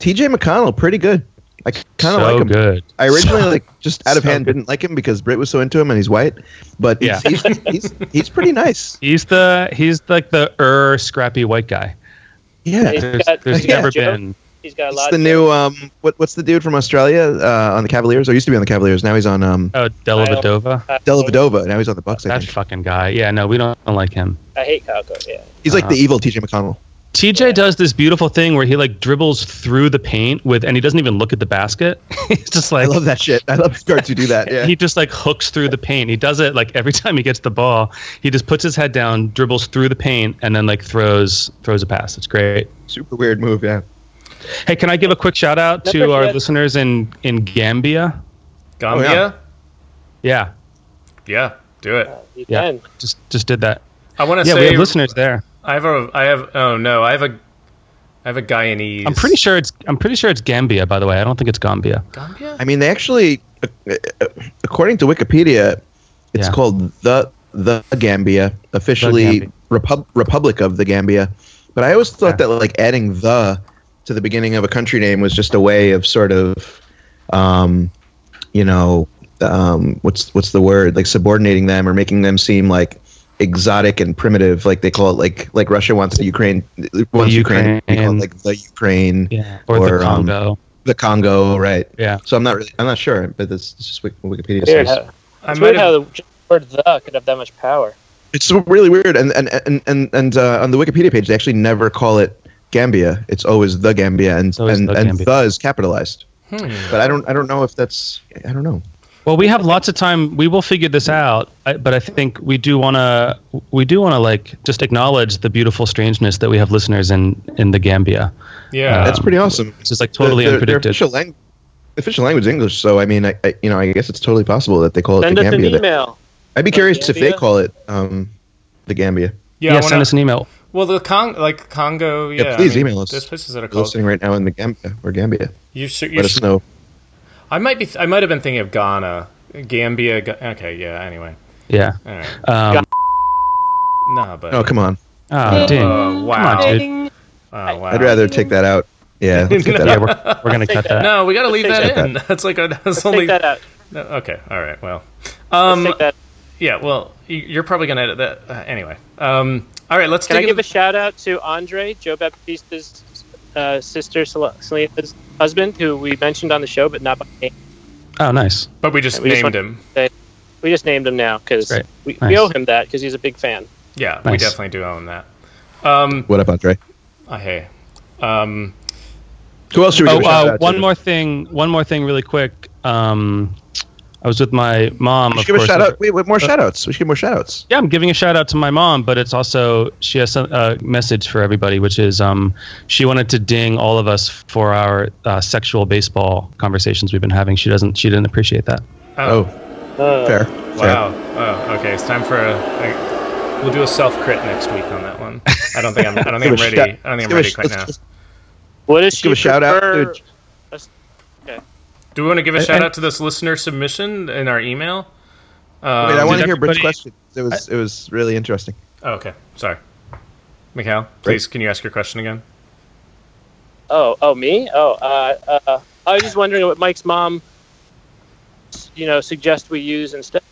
T.J. McConnell pretty good. I kind So of like him. good. I originally So- like just out of so hand good. didn't like him because Britt was so into him and he's white, but Yeah. he's, he's, he's he's pretty nice. [LAUGHS] He's the he's like the er scrappy white guy. Yeah, He's There's, got- there's he's got never Joe. been. He's got a it's lot. the of new um what what's the dude from Australia uh, on the Cavaliers? Or used to be on the Cavaliers. Now he's on um Oh, Dellavedova. Dellavedova. Now he's on the Bucks. I That think fucking guy. Yeah, no, we don't, don't like him. I hate Calco. Yeah. he's like Uh-huh. the evil T.J. McConnell. TJ does this beautiful thing where he like dribbles through the paint with, and he doesn't even look at the basket. [LAUGHS] He's just like, I love that shit. I love guards who do that. [LAUGHS] Yeah, he just like hooks through the paint. He does it like every [LAUGHS] time he gets the ball. He just puts his head down, dribbles through the paint, and then like throws throws a pass. It's great. super weird move. Yeah, Hey, can I give a quick shout out to Never our listeners in in Gambia? Gambia. Yeah, yeah. do it. Uh, you Yeah. can. just just did that. I want to Yeah, say we have listeners there. I have a. I have. Oh no, I have a. I have a Guyanese. I'm pretty sure it's I'm pretty sure it's Gambia. By the way, I don't think it's Gambia. Gambia. I mean they actually, uh, uh, according to Wikipedia, it's Yeah. called the the Gambia, officially Gambia. Repub- Republic of the Gambia. But I always thought Yeah. that like adding the to the beginning of a country name was just a way of sort of, um, you know, um, what's what's the word like subordinating them or making them seem like exotic and primitive, like they call it, like like Russia wants the Ukraine, wants Ukraine, we call Ukraine. it like the Ukraine, Yeah, or, Or, the um, Congo. the Congo, right? yeah, So I'm not really, I'm not sure, but this is just what Wikipedia Weird says. how, I it's weird have. how the word "the" could have that much power. It's really weird, and and and and, and uh, on the Wikipedia page, they actually never call it Gambia. It's always the Gambia, and always and the and Gambia. the is capitalized. Hmm. But I don't I don't know if that's I don't know. Well, we have lots of time. We will figure this out. I, but I think we do want to. We do want to like just acknowledge the beautiful strangeness that we have listeners in in the Gambia. Yeah. That's pretty awesome. It's just like totally their, their, their official language, official language is English. So I mean, I, I you know I guess it's totally possible that they call it Send the us an Gambia. email. I'd be curious if they call it um, the Gambia. yeah. yeah, I send wanna- us an email. well, the Cong, like Congo. Yeah. Yeah, please I mean, email us. There's places that are We're called. listening right now in the Gambia or Gambia. You should. You Let us know. I might be. I might have been thinking of Ghana, Gambia. Ga- Okay. Yeah. Anyway. Yeah. All right. Um, Nah, but. Oh come on! oh, dang. Oh, wow. dude. Oh, wow. I'd rather take that out. Yeah, let's [LAUGHS] Yeah, we're, we're gonna cut that. [LAUGHS] that. No, we got to leave Let's that take in. [LAUGHS] That's like a. That's Let's only. take that out. No, okay. All right. Well. Let's Um. take that. Yeah, well, you're probably gonna edit that uh, anyway. Um, all right, let's Can I give a into- shout out to Andre, Joe Baptista's uh, sister, Sel- Selena's husband, who we mentioned on the show, but not by name. Oh, nice. But we just We named want- him. We just named him now because Great. we, we owe him that because he's a big fan. Yeah, we definitely do owe him that. Um, What up, Andre? uh, hey, um, Who else should we Oh, give a shout uh, out one to? more thing. One more thing, really quick. Um, I was with my mom. We Of should give a shout out. Wait, wait, more shout outs. We should give more shout outs. Yeah, I'm giving a shout out to my mom, but it's also she has some- a message for everybody, which is um, she wanted to ding all of us for our uh, sexual baseball conversations we've been having. She doesn't. She didn't appreciate that. Oh, Uh, fair. wow. Oh, okay. It's time for a. I, we'll do a self crit next week on that one. I don't think I'm. I don't think I'm ready. I don't think I'm ready quite now. What is she give a shout out to- Do we want to give a And- shout and- out to this listener submission in our email? Um, Wait, I want to hear Britt's question. It was it was really interesting. oh, okay. Sorry. Mikhail, please, can you ask your question again? Oh, oh, me? Oh, uh, uh, I was just wondering what Mike's mom, you know, suggests we use instead.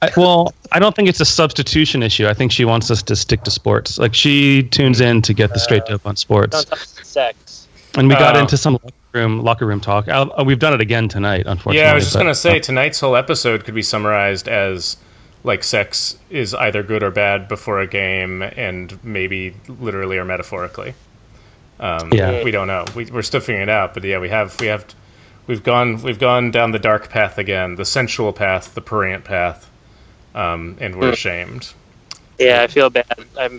I, well, I don't think it's a substitution issue. I think she wants us to stick to sports. Like she tunes in to get the straight dope on sports, Don't talk about sex. and we got Oh. into some locker room locker room talk. i uh, we've done it again tonight, unfortunately. Yeah, I was just but, gonna say uh, tonight's whole episode could be summarized as like sex is either good or bad before a game, and maybe literally or metaphorically. Um, Yeah. we don't know. We, we're still figuring it out, but yeah, we have we have we've gone we've gone down the dark path again, the sensual path, the prurient path, um, and we're ashamed. Yeah, I feel bad. I'm,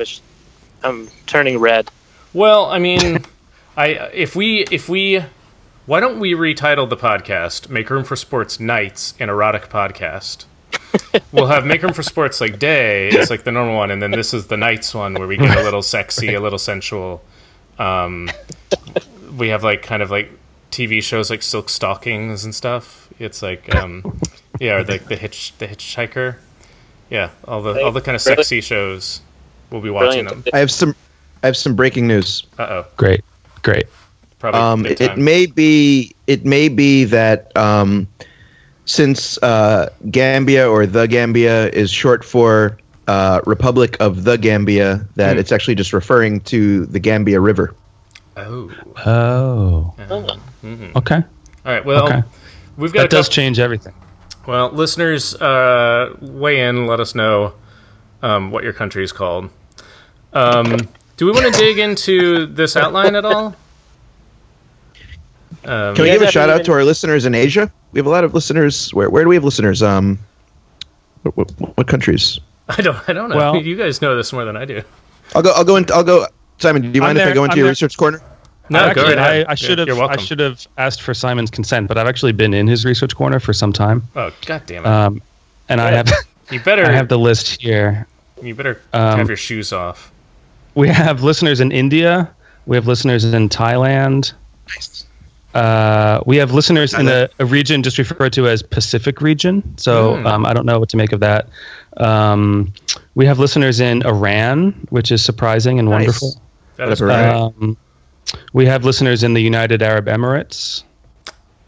I'm turning red. Well, I mean, [LAUGHS] I if we if we why don't we retitle the podcast "Make Room for Sports Nights" an erotic podcast? we'll have "Make Room for Sports" like day is like the normal one, and then this is the nights one where we get a little sexy, a little sensual. Um, we have like kind of like TV shows like Silk Stockings and stuff. It's like um, yeah, or like the hitch the Hitchhiker. Yeah, all the all the kind of Really? sexy shows. We'll be watching Brilliant. them. I have some I have some breaking news. Uh oh, great, great. Probably Um, good it may be it may be that um, since uh, Gambia or the Gambia is short for uh, Republic of the Gambia, that Hmm. it's actually just referring to the Gambia River. Oh. Oh, Mhm. okay, All right. Well, okay. we've got That does couple- change everything. Well, listeners, uh, weigh in. Let us know um, what your country is called. Um, do we want to dig into this outline at all? Um, Can we give a shout out to our listeners in Asia? We have a lot of listeners. Where where do we have listeners? Um, what, what, what countries? [LAUGHS] I don't. I don't know. Well- you guys know this more than I do. I'll go. I'll go. In, I'll go. Simon, do you I'm mind if I go into I'm your there. research corner? No, I've go actually, ahead. I, I should have. You're I should have asked for Simon's consent, but I've actually been in his research corner for some time, Oh, god damn it! um, and I have [LAUGHS] you better. I have the list here. you better um, have your shoes off. We have listeners in India. We have listeners in Thailand. Uh, we have listeners in a, a region just referred to as Pacific region. So Hmm. um, I don't know what to make of that. Um, we have listeners in Iran, which is surprising and Nice. wonderful. That is right. Um, we have listeners in the United Arab Emirates.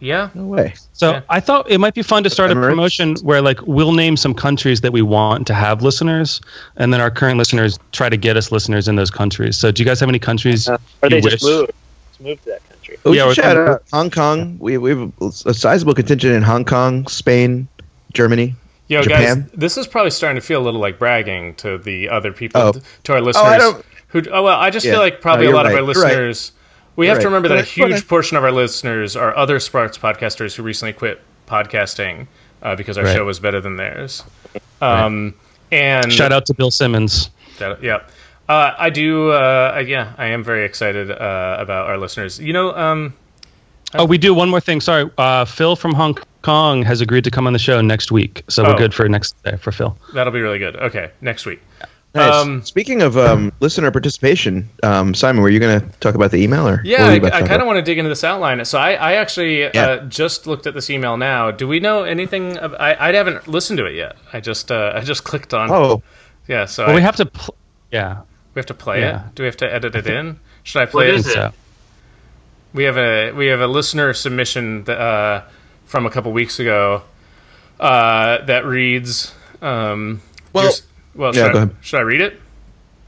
yeah. No way. So Yeah. I thought it might be fun to start a promotion where like we'll name some countries that we want to have listeners, and then our current listeners try to get us listeners in those countries. So do you guys have any countries? Uh, or they you just wish? move. Just move to that country. We Yeah, should shout out Hong Kong. We we have a sizable contingent in Hong Kong, Spain, Germany. Yo, Japan? guys, this is probably starting to feel a little like bragging to the other people, Oh. to our listeners. don't- who? Oh well, I just Yeah. feel like probably No, a you're lot of right. our You're right. listeners. We You're have to remember that a Go ahead. Go huge ahead. portion of our listeners are other Sparks podcasters who recently quit podcasting uh, because our Right. show was better than theirs. Um, And Shout out to Bill Simmons. that, yeah. Uh, I do. Uh, I- yeah, I am very excited uh, about our listeners. You know, um, Oh, we do one more thing. Sorry, uh, Phil from Hong Kong has agreed to come on the show next week, so Oh. we're good for next day for Phil. that'll be really good. Okay, next week. Nice. Um, Speaking of um, listener participation, um, Simon, were you going to talk about the email or? Yeah, I, you about to I kind of want to dig into this outline. So I, I actually Yeah. uh, just looked at this email now. Do we know anything? Ab- I, I haven't listened to it yet. I just uh, I just [LAUGHS] clicked on. Oh, yeah. So Well, I- we have to. Pl- yeah, we have to play yeah. it. Do we have to edit it in? Should I play I it? think so. We have a we have a listener submission that, uh, from a couple weeks ago uh, that reads. Um, Well- yours- well, Yeah, should, go I, should I read it?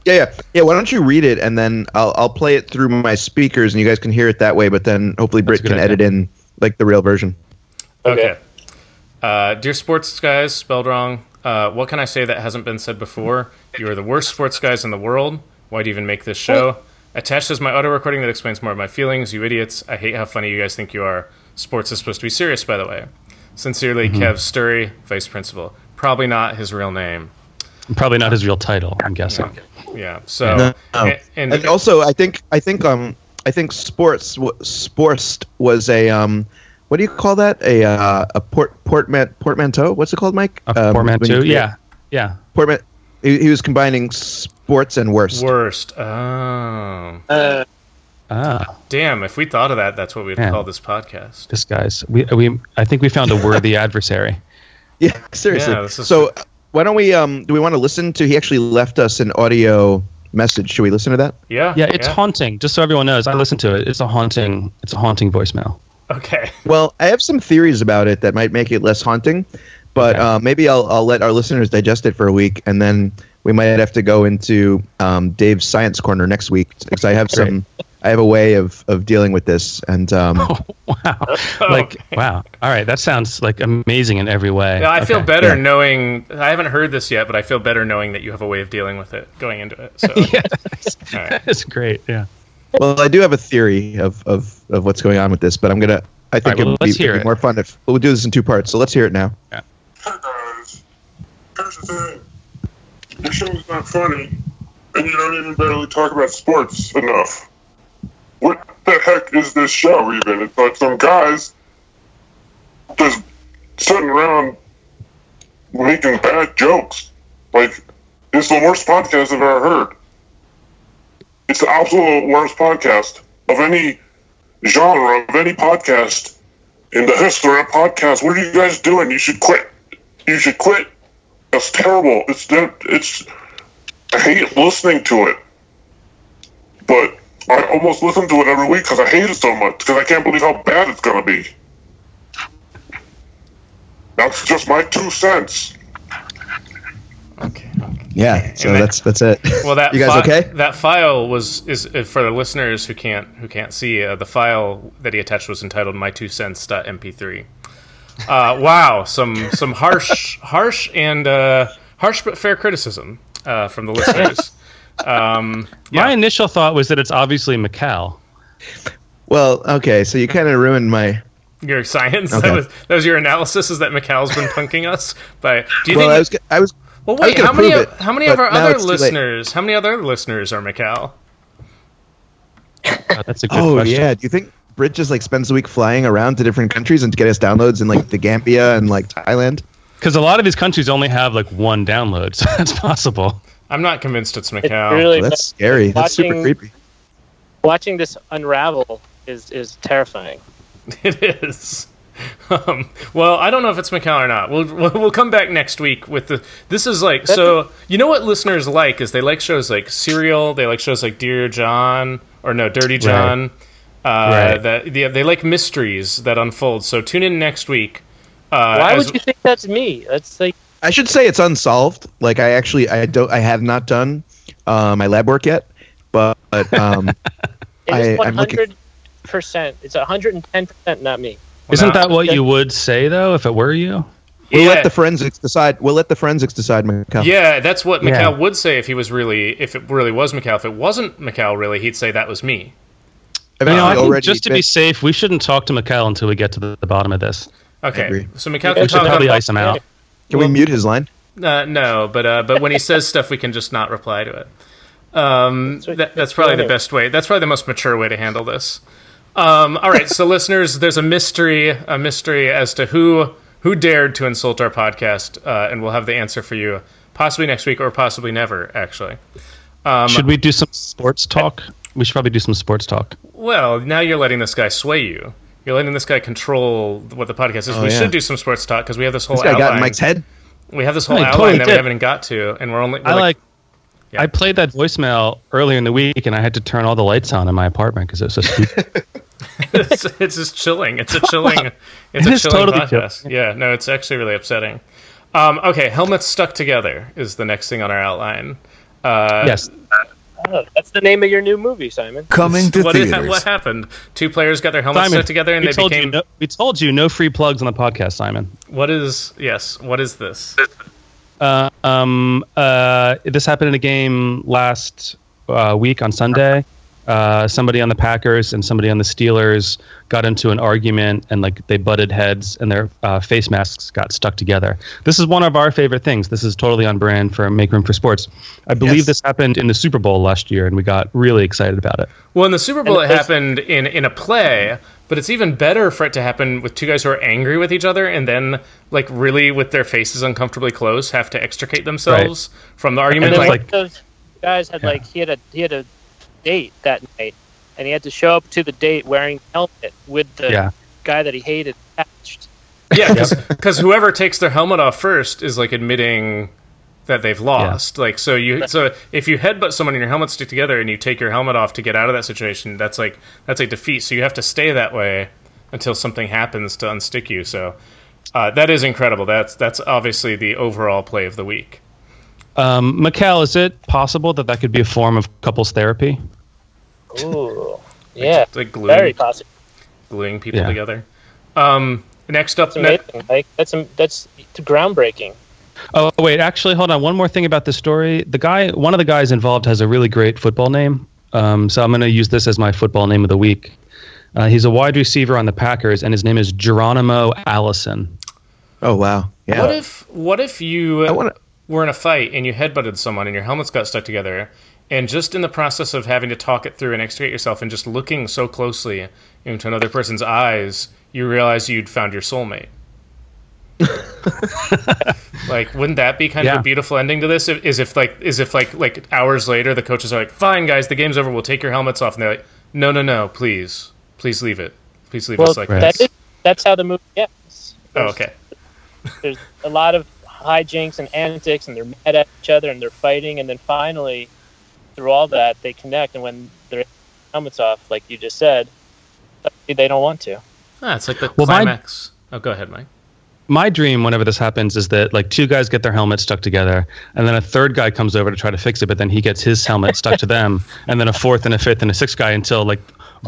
Yeah, yeah, yeah. Why don't you read it and then I'll I'll play it through my speakers and you guys can hear it that way. But then hopefully That's a Britt can idea. edit in like the real version. Okay. Uh, dear sports guys, spelled wrong. Uh, what can I say that hasn't been said before? You are the worst sports guys in the world. Why do you even make this show? Attached is my auto recording that explains more of my feelings. You idiots! I hate how funny you guys think you are. Sports is supposed to be serious, by the way. Sincerely, Kev Sturry, Vice Principal. Probably not his real name. Probably not his real title. I'm guessing. Yeah. So No. and, and, And also, I think I think um I think sports sports was a um what do you call that a uh, a port portman portmanteau? What's it called, Mike? A Um, portmanteau. you- Yeah. Yeah. portman. He, he was combining sports and worst. worst. Oh, Uh, Ah, damn! If we thought of that, that's what we'd Man. call this podcast. this guy's. We we. I think we found a worthy [LAUGHS] adversary. Yeah, seriously. Yeah, so uh, why don't we um do we want to listen to? He actually left us an audio message. Should we listen to that? Yeah. Yeah, it's haunting. Just so everyone knows, I listened to it. It's a haunting. It's a haunting voicemail. Okay. [LAUGHS] Well, I have some theories about it that might make it less haunting, but Okay. uh, maybe I'll I'll let our listeners digest it for a week, and then we might have to go into um, Dave's science corner next week because I have Great. some. I have a way of, of dealing with this, and um, Wow. [LAUGHS] Like wow. All right, that sounds like amazing in every way. Yeah, I feel better yeah. knowing. I haven't heard this yet, but I feel better knowing that you have a way of dealing with it going into it. So, [LAUGHS] yeah, that's, all right. that's great. Yeah. Well, I do have a theory of, of, of what's going on with this, but I'm gonna. I think All right, well, it would be, hear it'd be it. more fun if we'll do this in two parts. So let's hear it now. Hey guys, here's the thing. Your show's not funny, and you don't even barely talk about sports enough. What the heck is this show even? It's like some guys just sitting around making bad jokes. Like, it's the worst podcast I've ever heard. It's the absolute worst podcast of any genre, of any podcast in the history of podcasts. What are you guys doing? You should quit. You should quit. That's terrible. It's it's. I hate listening to it, but I almost listen to it every week because I hate it so much because I can't believe how bad it's gonna be. That's just my two cents. Okay. Yeah. So And that- that's that's it. Well, that [LAUGHS] you guys fi- okay? That file was is uh, for the listeners who can't who can't see. Uh, the file that he attached was entitled "My Two Cents.mp3." Uh, [LAUGHS] wow, some some harsh harsh and uh, harsh but fair criticism uh, from the listeners. [LAUGHS] Um, My initial thought was that it's obviously Macau. Well, okay. So you kind of ruined my. your science Okay. that was that was your analysis is that Macau's been punking us. But do you Well, think? I was I was well, wait. How many? Of, it, how many of our other it's too late. listeners? How many other listeners are Macau? Uh, that's a good question. Oh question. yeah. Do you think Brit just like spends the week flying around to different countries and to get us downloads in like the Gambia and like Thailand? Because a lot of these countries only have like one download, [LAUGHS] so that's possible. I'm not convinced it's it's Macau. really That's scary. That's super creepy. watching this unravel is is terrifying. [LAUGHS] It is. [LAUGHS] Um, well, I don't know if it's Macau or not. We'll, we'll we'll come back next week with the. This is like so. You know what listeners like is they like shows like Serial. They like shows like Dear John or no Dirty John. Uh, Right. That they, they like mysteries that unfold. So tune in next week. Uh, Why as- would you think that's me? That's like I should say it's unsolved. Like I actually I don't I have not done uh, my lab work yet, but um, [LAUGHS] it I- is one I'm looking- hundred percent. It's hundred and ten percent not me. Isn't that what you would say though if it were you? we'll Yeah. let the forensics decide. We'll let the forensics decide. Macau. Yeah, that's what Macau Yeah. would say if he was really, if it really was Macau. If it wasn't Macau, really, he'd say that was me. I've You know, I already just to been- be safe, we shouldn't talk to Macau until we get to the, the bottom of this. Okay, so Macau can should talk. probably on- ice him out. Can we mute his line? Uh, no, but uh, but when he says stuff, we can just not reply to it. Um, That's what- that, that's probably the best way. That's probably the most mature way to handle this. Um, all right, so [LAUGHS] listeners, there's a mystery, a mystery as to who who dared to insult our podcast, uh, and we'll have the answer for you possibly next week or possibly never. Actually, um, Should we do some sports talk? We should probably do some sports talk. well, now you're letting this guy sway you. You're letting this guy control what the podcast is. Oh, we yeah. should do some sports talk because we have this whole This guy got outline. in Mike's head. We have this whole I outline totally that we haven't got to, and we're only. we're I like. Yeah. I played that voicemail earlier in the week, and I had to turn all the lights on in my apartment because it was so stupid. [LAUGHS] it's, it's just chilling. It's a chilling. [LAUGHS] It's It a chilling totally podcast. Yeah, no, it's actually really upsetting. Um, okay, helmets stuck together is the next thing on our outline. Uh, yes. Oh, that's the name of your new movie, Simon. Coming to What, did- theaters. what happened? Two players got their helmets Simon, stuck together and we they told became. you no, we told you no free plugs on the podcast, Simon. What is yes? What is this? Uh, um, uh, this happened in a game last uh, week on Sunday. Uh, somebody on the Packers and somebody on the Steelers got into an argument and like they butted heads and their uh, face masks got stuck together. This is one of our favorite things. This is totally on brand for Make Room for Sports. I believe Yes. this happened in the Super Bowl last year and we got really excited about it. Well, in the Super Bowl, And it it's- happened in in a play, but it's even better for it to happen with two guys who are angry with each other and then, like, really with their faces uncomfortably close, have to extricate themselves from the argument. And then Like, like- those guys had like he had a he had a date that night, and he had to show up to the date wearing a helmet with the Yeah. guy that he hated attached. yeah, because whoever takes their helmet off first is like admitting that they've lost. Like, so you so if you headbutt someone and your helmet stick together and you take your helmet off to get out of that situation, that's like that's a defeat. So you have to stay that way until something happens to unstick you. So. Uh, that is incredible. That's that's obviously the overall play of the week. Um, Mikhail, is it possible that that could be a form of couples therapy? Ooh, yeah, It's like gluing, very possible. gluing people Yeah. together. Um, next up, It's ne- amazing. Like that's am- that's groundbreaking. Oh wait, actually, hold on. One more thing about this story. The guy, one of the guys involved, has a really great football name. Um, so I'm going to use this as my football name of the week. Uh, he's a wide receiver on the Packers, and his name is Geronimo Allison. Oh wow. Yeah. what if what if you I want to. Were in a fight and you headbutted someone and your helmets got stuck together, and just in the process of having to talk it through and extricate yourself and just looking so closely into another person's eyes, you realize you'd found your soulmate. [LAUGHS] like, wouldn't that be kind of a beautiful ending to this? Is if like is if like like hours later the coaches are like, "Fine, guys, the game's over. We'll take your helmets off," and they're like, "No, no, no, please, please leave it. Please leave Well, us like that this." is, that's how the movie ends. Oh, okay. There's a lot of hijinks and antics, and they're mad at each other, and they're fighting, and then finally, through all that, they connect. And when their helmets off, like you just said, they don't want to. Ah, it's like the Well, mine- climax. Oh, go ahead, Mike. My dream, whenever this happens, is that like two guys get their helmets stuck together, and then a third guy comes over to try to fix it, but then he gets his helmet stuck to them, and then a fourth and a fifth and a sixth guy until like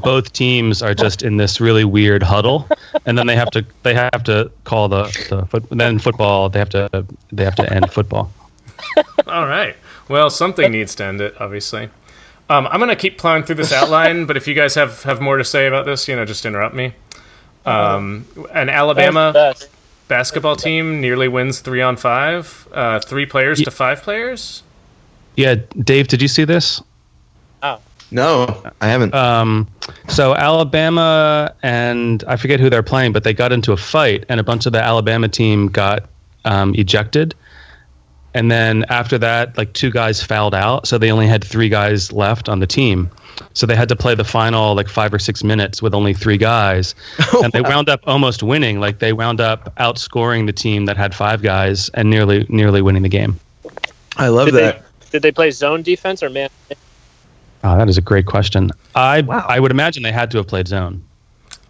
both teams are just in this really weird huddle, and then they have to they have to call the, the foot, then football they have to they have to end football. All right. Well, something needs to end it, obviously. Um, I'm going to keep plowing through this outline, but if you guys have, have more to say about this, you know, just interrupt me. Um, an Alabama That's the best. basketball team nearly wins three on five, uh, three players to five players. Yeah, Dave, did you see this? No, I haven't. Um, so Alabama and I forget who they're playing, but they got into a fight, and a bunch of the Alabama team got um, ejected. And then after that, like two guys fouled out, so they only had three guys left on the team. So they had to play the final like five or six minutes with only three guys, [LAUGHS] and they wound up almost winning. Like they wound up outscoring the team that had five guys and nearly nearly winning the game. I love Did that. they, did they play zone defense or man? Oh, that is a great question. I Wow. I would imagine they had to have played zone.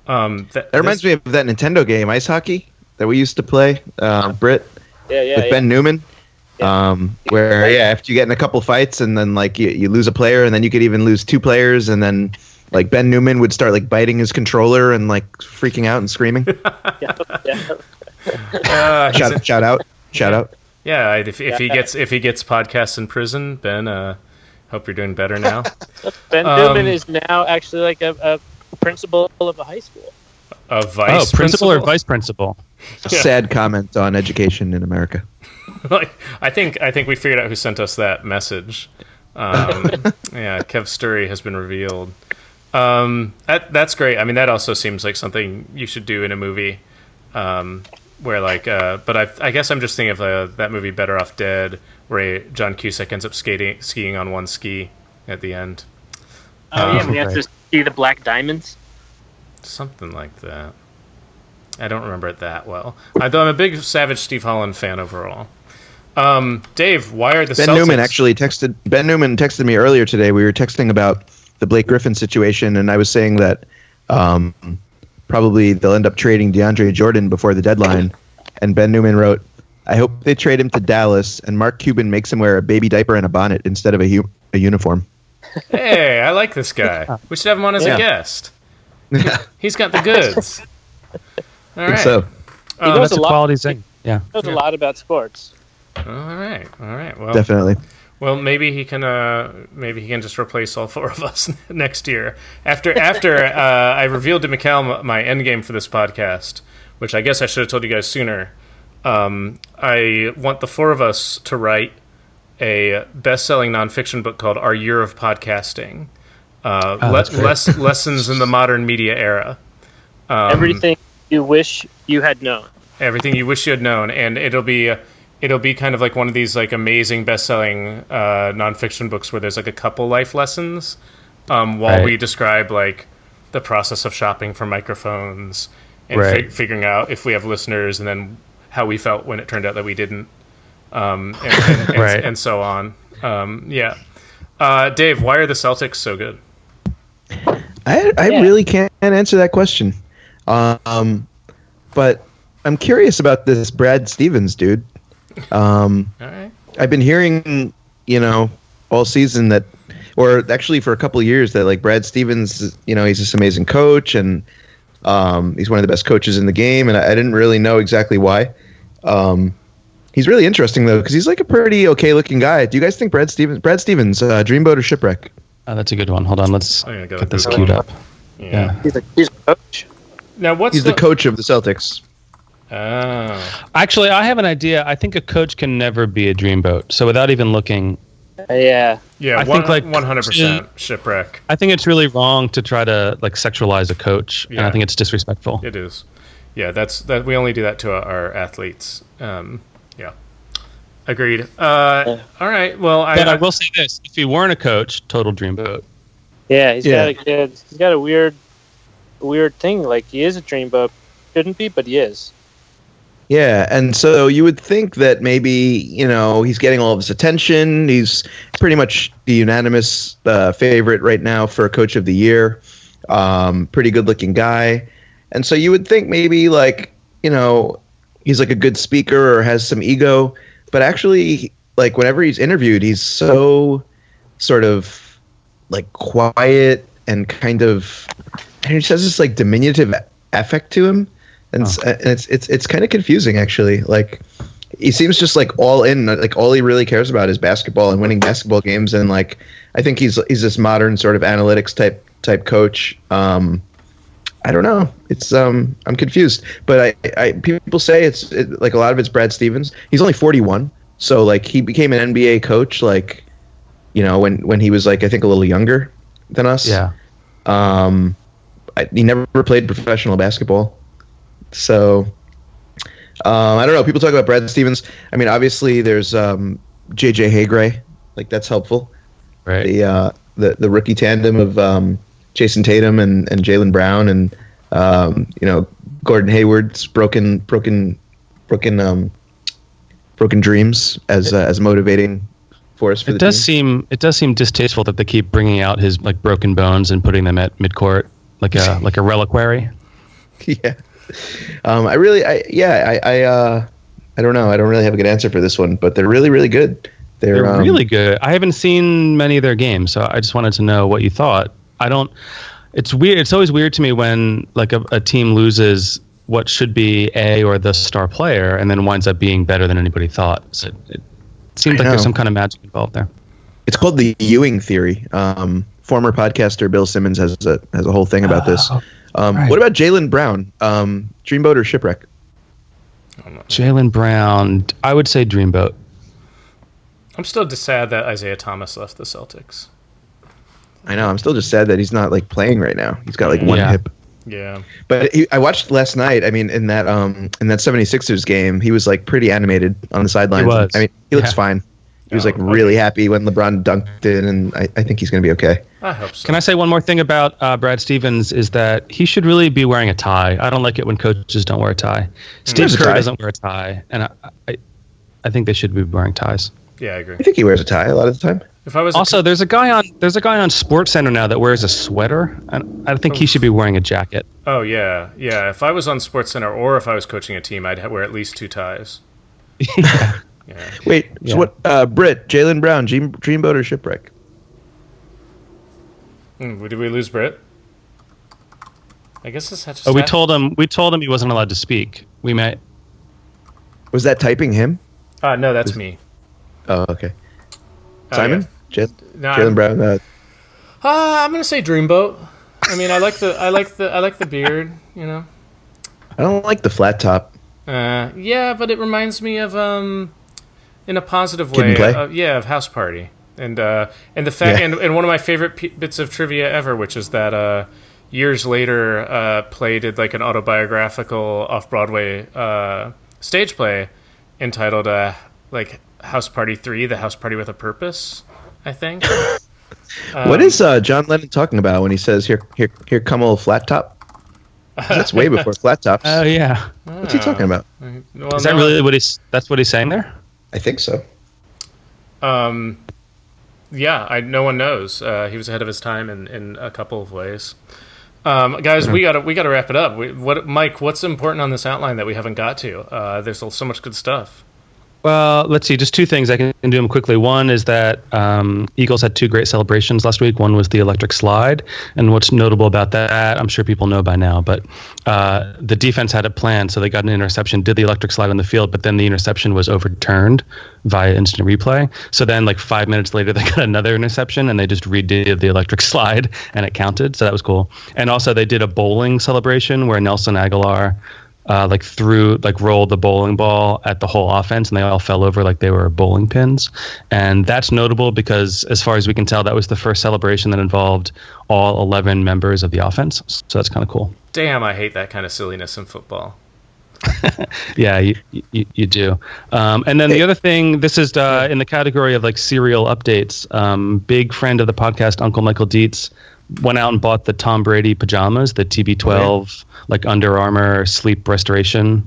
Um, th- That reminds me of that Nintendo game, Ice Hockey, that we used to play, uh, Brit, Yeah, yeah, with yeah. Ben Newman. Um, where yeah, after you get in a couple fights and then like you, you lose a player and then you could even lose two players and then like Ben Newman would start like biting his controller and like freaking out and screaming. [LAUGHS] yeah. uh, he's a- shout, shout out, shout out. yeah, I- if, if he gets if he gets podcasts in prison, Ben, uh, hope you're doing better now. [LAUGHS] Ben Um, Newman is now actually like a, a principal of a high school. A vice oh, principal or vice principal? Yeah. Sad comment on education in America. [LAUGHS] like I think I think we figured out who sent us that message. Um, [LAUGHS] yeah, Kev Sturry has been revealed. Um, that that's great. I mean, that also seems like something you should do in a movie. Um, where like, uh, but I, I guess I'm just thinking of uh, that movie Better Off Dead, where John Cusack ends up skating skiing on one ski at the end. Oh Um, yeah, we have to see the black diamonds. Something like that. I don't remember it that well. I, though I'm a big Savage Steve Holland fan overall. Um, Dave, why are the Ben Celtics? Newman actually texted Ben Newman texted me earlier today. We were texting about the Blake Griffin situation, and I was saying that um, probably they'll end up trading DeAndre Jordan before the deadline. And Ben Newman wrote, I hope they trade him to Dallas and Mark Cuban makes him wear a baby diaper and a bonnet instead of a, hu- a uniform. Hey, I like this guy. We should have him on as Yeah. a guest. [LAUGHS] He's got the goods. All [LAUGHS] I think so. He knows that's a a lot. quality thing. Yeah. knows a lot about sports. All right. All right. Well, Definitely. Well, maybe he can. Uh, maybe he can just replace all four of us [LAUGHS] next year. After after uh, I revealed to Mikhail my end game for this podcast, which I guess I should have told you guys sooner. Um, I want the four of us to write a best-selling nonfiction book called "Our Year of Podcasting." Uh, Oh, le- less, lessons in the modern media era. Um, Everything you wish you had known. everything you wish you had known, and it'll be it'll be kind of like one of these like amazing best-selling uh, nonfiction books where there's like a couple life lessons um, while Right. we describe like the process of shopping for microphones and Right. fi- figuring out if we have listeners, and then how we felt when it turned out that we didn't, um, and, and, and, [LAUGHS] Right. and so on. Um, yeah, uh, Dave, why are the Celtics so good? I, I Yeah. really can't answer that question. Um, but I'm curious about this Brad Stevens dude. Um, All right. I've been hearing, you know, all season that, or actually for a couple of years that like Brad Stevens, you know, he's this amazing coach and um, he's one of the best coaches in the game. And I, I didn't really know exactly why. Um, he's really interesting though because he's like a pretty okay looking guy. Do you guys think Brad Stevens, Brad Stevens, uh, Dreamboat or Shipwreck? Oh, that's a good one. Hold on. Let's I'm go get this queued up. Yeah. Yeah. He's a, he's a coach. Now, what's He's the coach of the Celtics. Oh. Actually, I have an idea. I think a coach can never be a dreamboat. So without even looking, yeah. Yeah, I one, think, like, 100% shipwreck. I think it's really wrong to try to like sexualize a coach, and Yeah. I think it's disrespectful. It is. Yeah, that's that. We only do that to our, our athletes. Um, yeah, agreed. Uh, All right. Well, I, But I will say this: if he weren't a coach, total dreamboat. Yeah, he's Yeah. got a good. He's got a weird, weird thing. Like he is a dreamboat. Shouldn't be, but he is. Yeah, and so you would think that maybe you know he's getting all of his attention. He's pretty much the unanimous uh, favorite right now for coach of the year. Um, pretty good looking guy, and so you would think maybe like you know he's like a good speaker or has some ego, but actually like whenever he's interviewed, he's so sort of like quiet and kind of and he just has this like diminutive affect to him. And, s- and it's it's it's kind of confusing actually. Like he seems just like all in like all he really cares about is basketball and winning basketball games. And like i think he's he's this modern sort of analytics type type coach. Um i don't know it's um i'm confused but i i people say it's it, like a lot of it's brad stevens he's only 41 so like he became an nba coach like you know when when he was like i think a little younger than us Yeah. um, I, he never played professional basketball, so um, I don't know. People talk about Brad Stevens. I mean, obviously there's um, J.J. Haygray, like that's helpful. Right. The uh, the the rookie tandem of um, Jayson Tatum and and Jaylen Brown and um, you know Gordon Hayward's broken broken broken um, broken dreams as uh, as motivating force for It does team. seem it does seem distasteful that they keep bringing out his like broken bones and putting them at midcourt like a like a reliquary. [LAUGHS] yeah. Um, I really, I yeah, I, I, uh, I don't know. I don't really have a good answer for this one, but they're really, really good. They're, They're um, really good. I haven't seen many of their games, so I just wanted to know what you thought. I don't. It's weird. It's always weird to me when like a, a team loses what should be a or the star player, and then winds up being better than anybody thought. So it, it seems like there's some kind of magic involved there. It's called the Ewing theory. Um, former podcaster Bill Simmons has a has a whole thing about this. Oh, Um, right. What about Jaylen Brown? Um, Dreamboat or Shipwreck? Jaylen Brown, I would say Dreamboat. I'm still sad that Isaiah Thomas left the Celtics. I know. I'm still just sad that he's not like playing right now. He's got like one Yeah. hip. Yeah. But he, I watched last night. I mean, in that um in that 76ers game, he was like pretty animated on the sidelines. He was. I mean, he looks Yeah. fine. He was Oh, like really happy when LeBron dunked it, and I, I think he's going to be okay. I hope so. Can I say one more thing about uh, Brad Stevens? Is that he should really be wearing a tie. I don't like it when coaches don't wear a tie. Steve Kerr doesn't wear a tie, and I, I, I think they should be wearing ties. yeah, I agree. I think he wears a tie a lot of the time. If I was a Also, there's a guy on there's a guy on SportsCenter now that wears a sweater, and I think he should be wearing a jacket. Oh yeah, yeah. If I was on SportsCenter or if I was coaching a team, I'd ha- wear at least two ties. [LAUGHS] Wait, Yeah. so what? Uh, Britt, Jaylen Brown, Dream, Dreamboat or Shipwreck? Hmm, did we lose Brit? I guess this had just Oh, we hap- told him. We told him he wasn't allowed to speak. We met. Was that typing him? Uh, no, that's me. Oh, okay. Oh, Simon, yeah. J- Jaylen Brown. Uh, Uh, I'm gonna say Dreamboat. I mean, I like the I like the I like the beard. You know. I don't like the flat top. Uh, yeah, but it reminds me of um, in a positive way. Uh, yeah, of House Party, and uh, and the fact, Yeah. and, and one of my favorite p- bits of trivia ever, which is that uh, years later, uh, Play did like an autobiographical off Broadway uh, stage play entitled uh, like House Party Three: The House Party with a Purpose. I think. [LAUGHS] what is uh, John Lennon talking about when he says "Here, here, here come old flat top"? That's way [LAUGHS] before flat tops. Oh yeah. What's he talking about? Well, Is that no, really what he's? That's what he's saying there. I think so. Um, yeah, I no one knows. Uh, he was ahead of his time in, in a couple of ways. Um, guys, we gotta we gotta wrap it up. We, what, Mike? What's important on this outline that we haven't got to? Uh, there's so much good stuff. Well, let's see. Just two things I can do them quickly. One is that um, Eagles had two great celebrations last week. One was the electric slide, and what's notable about that, I'm sure people know by now, but uh, the defense had it planned, so they got an interception, did the electric slide on the field, but then the interception was overturned via instant replay. So then, like five minutes later, [LAUGHS] they got another interception, and they just redid the electric [LAUGHS] slide, and it counted. So that was cool. And also, they did a bowling celebration where Nelson Agholor uh, like threw like rolled the bowling ball at the whole offense and they all fell over like they were bowling pins. And that's notable because as far as we can tell that was the first celebration that involved all 11 members of the offense. So that's kind of cool. Damn, I hate that kind of silliness in football. [LAUGHS] yeah you, you, you do. Um, and then the other thing this is uh, in the category of like serial updates. Um, big friend of the podcast uncle michael dietz went out and bought the tom brady pajamas the tb12 like under armour sleep restoration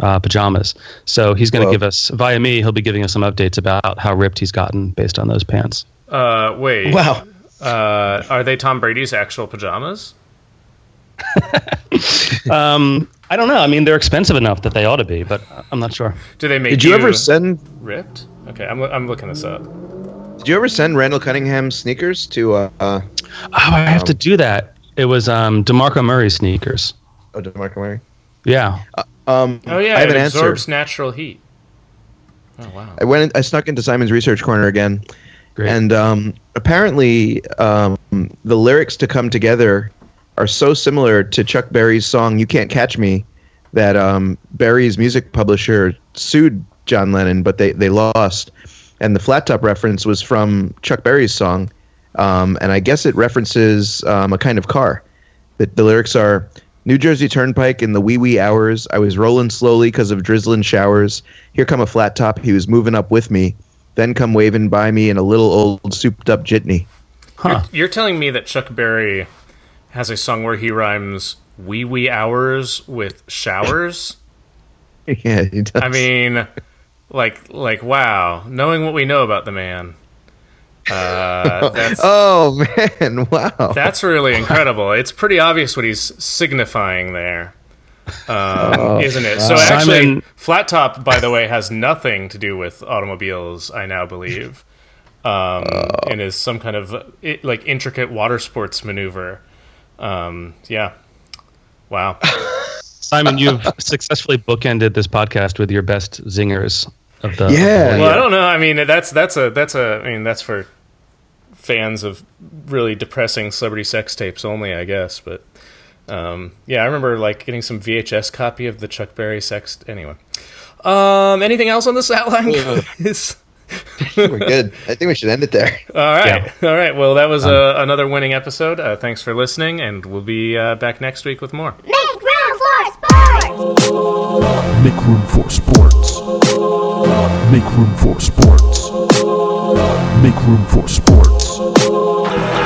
uh, pajamas so he's going to give us via me he'll be giving us some updates about how ripped he's gotten based on those pants Uh, wait. Wow. Uh, are they Tom Brady's actual pajamas? [LAUGHS] um, i don't know i mean they're expensive enough that they ought to be but i'm not sure Do they make Did you ever send? ripped? Okay, I'm, I'm looking this up. Did you ever send Randall Cunningham sneakers to? Uh, uh, oh i have to do that it was um, demarco murray sneakers oh, DeMarco Murray. yeah Um, Oh yeah, I have it an answer. absorbs natural heat. Oh wow. I went. In, I snuck into Simon's research corner again, Great. and um, apparently um, the lyrics to "Come Together" are so similar to Chuck Berry's song "You Can't Catch Me" that um, Berry's music publisher sued John Lennon, but they they lost. And the flat top reference was from Chuck Berry's song, um, and I guess it references um, a kind of car. That the lyrics are. New Jersey Turnpike in the wee wee hours. I was rolling slowly because of drizzling showers. Here come a flat top. He was moving up with me. Then come waving by me in a little old souped up jitney. huh You're telling me that Chuck Berry has a song where he rhymes wee wee hours with showers? [LAUGHS] yeah, he does. I mean, like, like, wow. Knowing what we know about the man, uh, [LAUGHS] that's oh man, [LAUGHS] wow. that's really incredible. It's pretty obvious what he's signifying there, um, Oh, isn't it? So actually, Simon- flat top, by the way, has nothing to do with automobiles. I now believe, um, and is some kind of it, like intricate water sports maneuver. Um, yeah. Wow. [LAUGHS] Simon, you've successfully bookended this podcast with your best zingers of the. Yeah. Well, I don't know. I mean, that's that's a that's a. I mean, that's for fans of really depressing celebrity sex tapes only, I guess. But um, yeah, I remember like getting some VHS copy of the Chuck Berry sex. Anyway, um, anything else on this outline? guys? [LAUGHS] We're good. I think we should end it there. All right, all right. Well, that was uh, another winning episode. Uh, thanks for listening, and we'll be uh, back next week with more. Make room for sports! Make room for sports. Make room for sports. Make room for sports.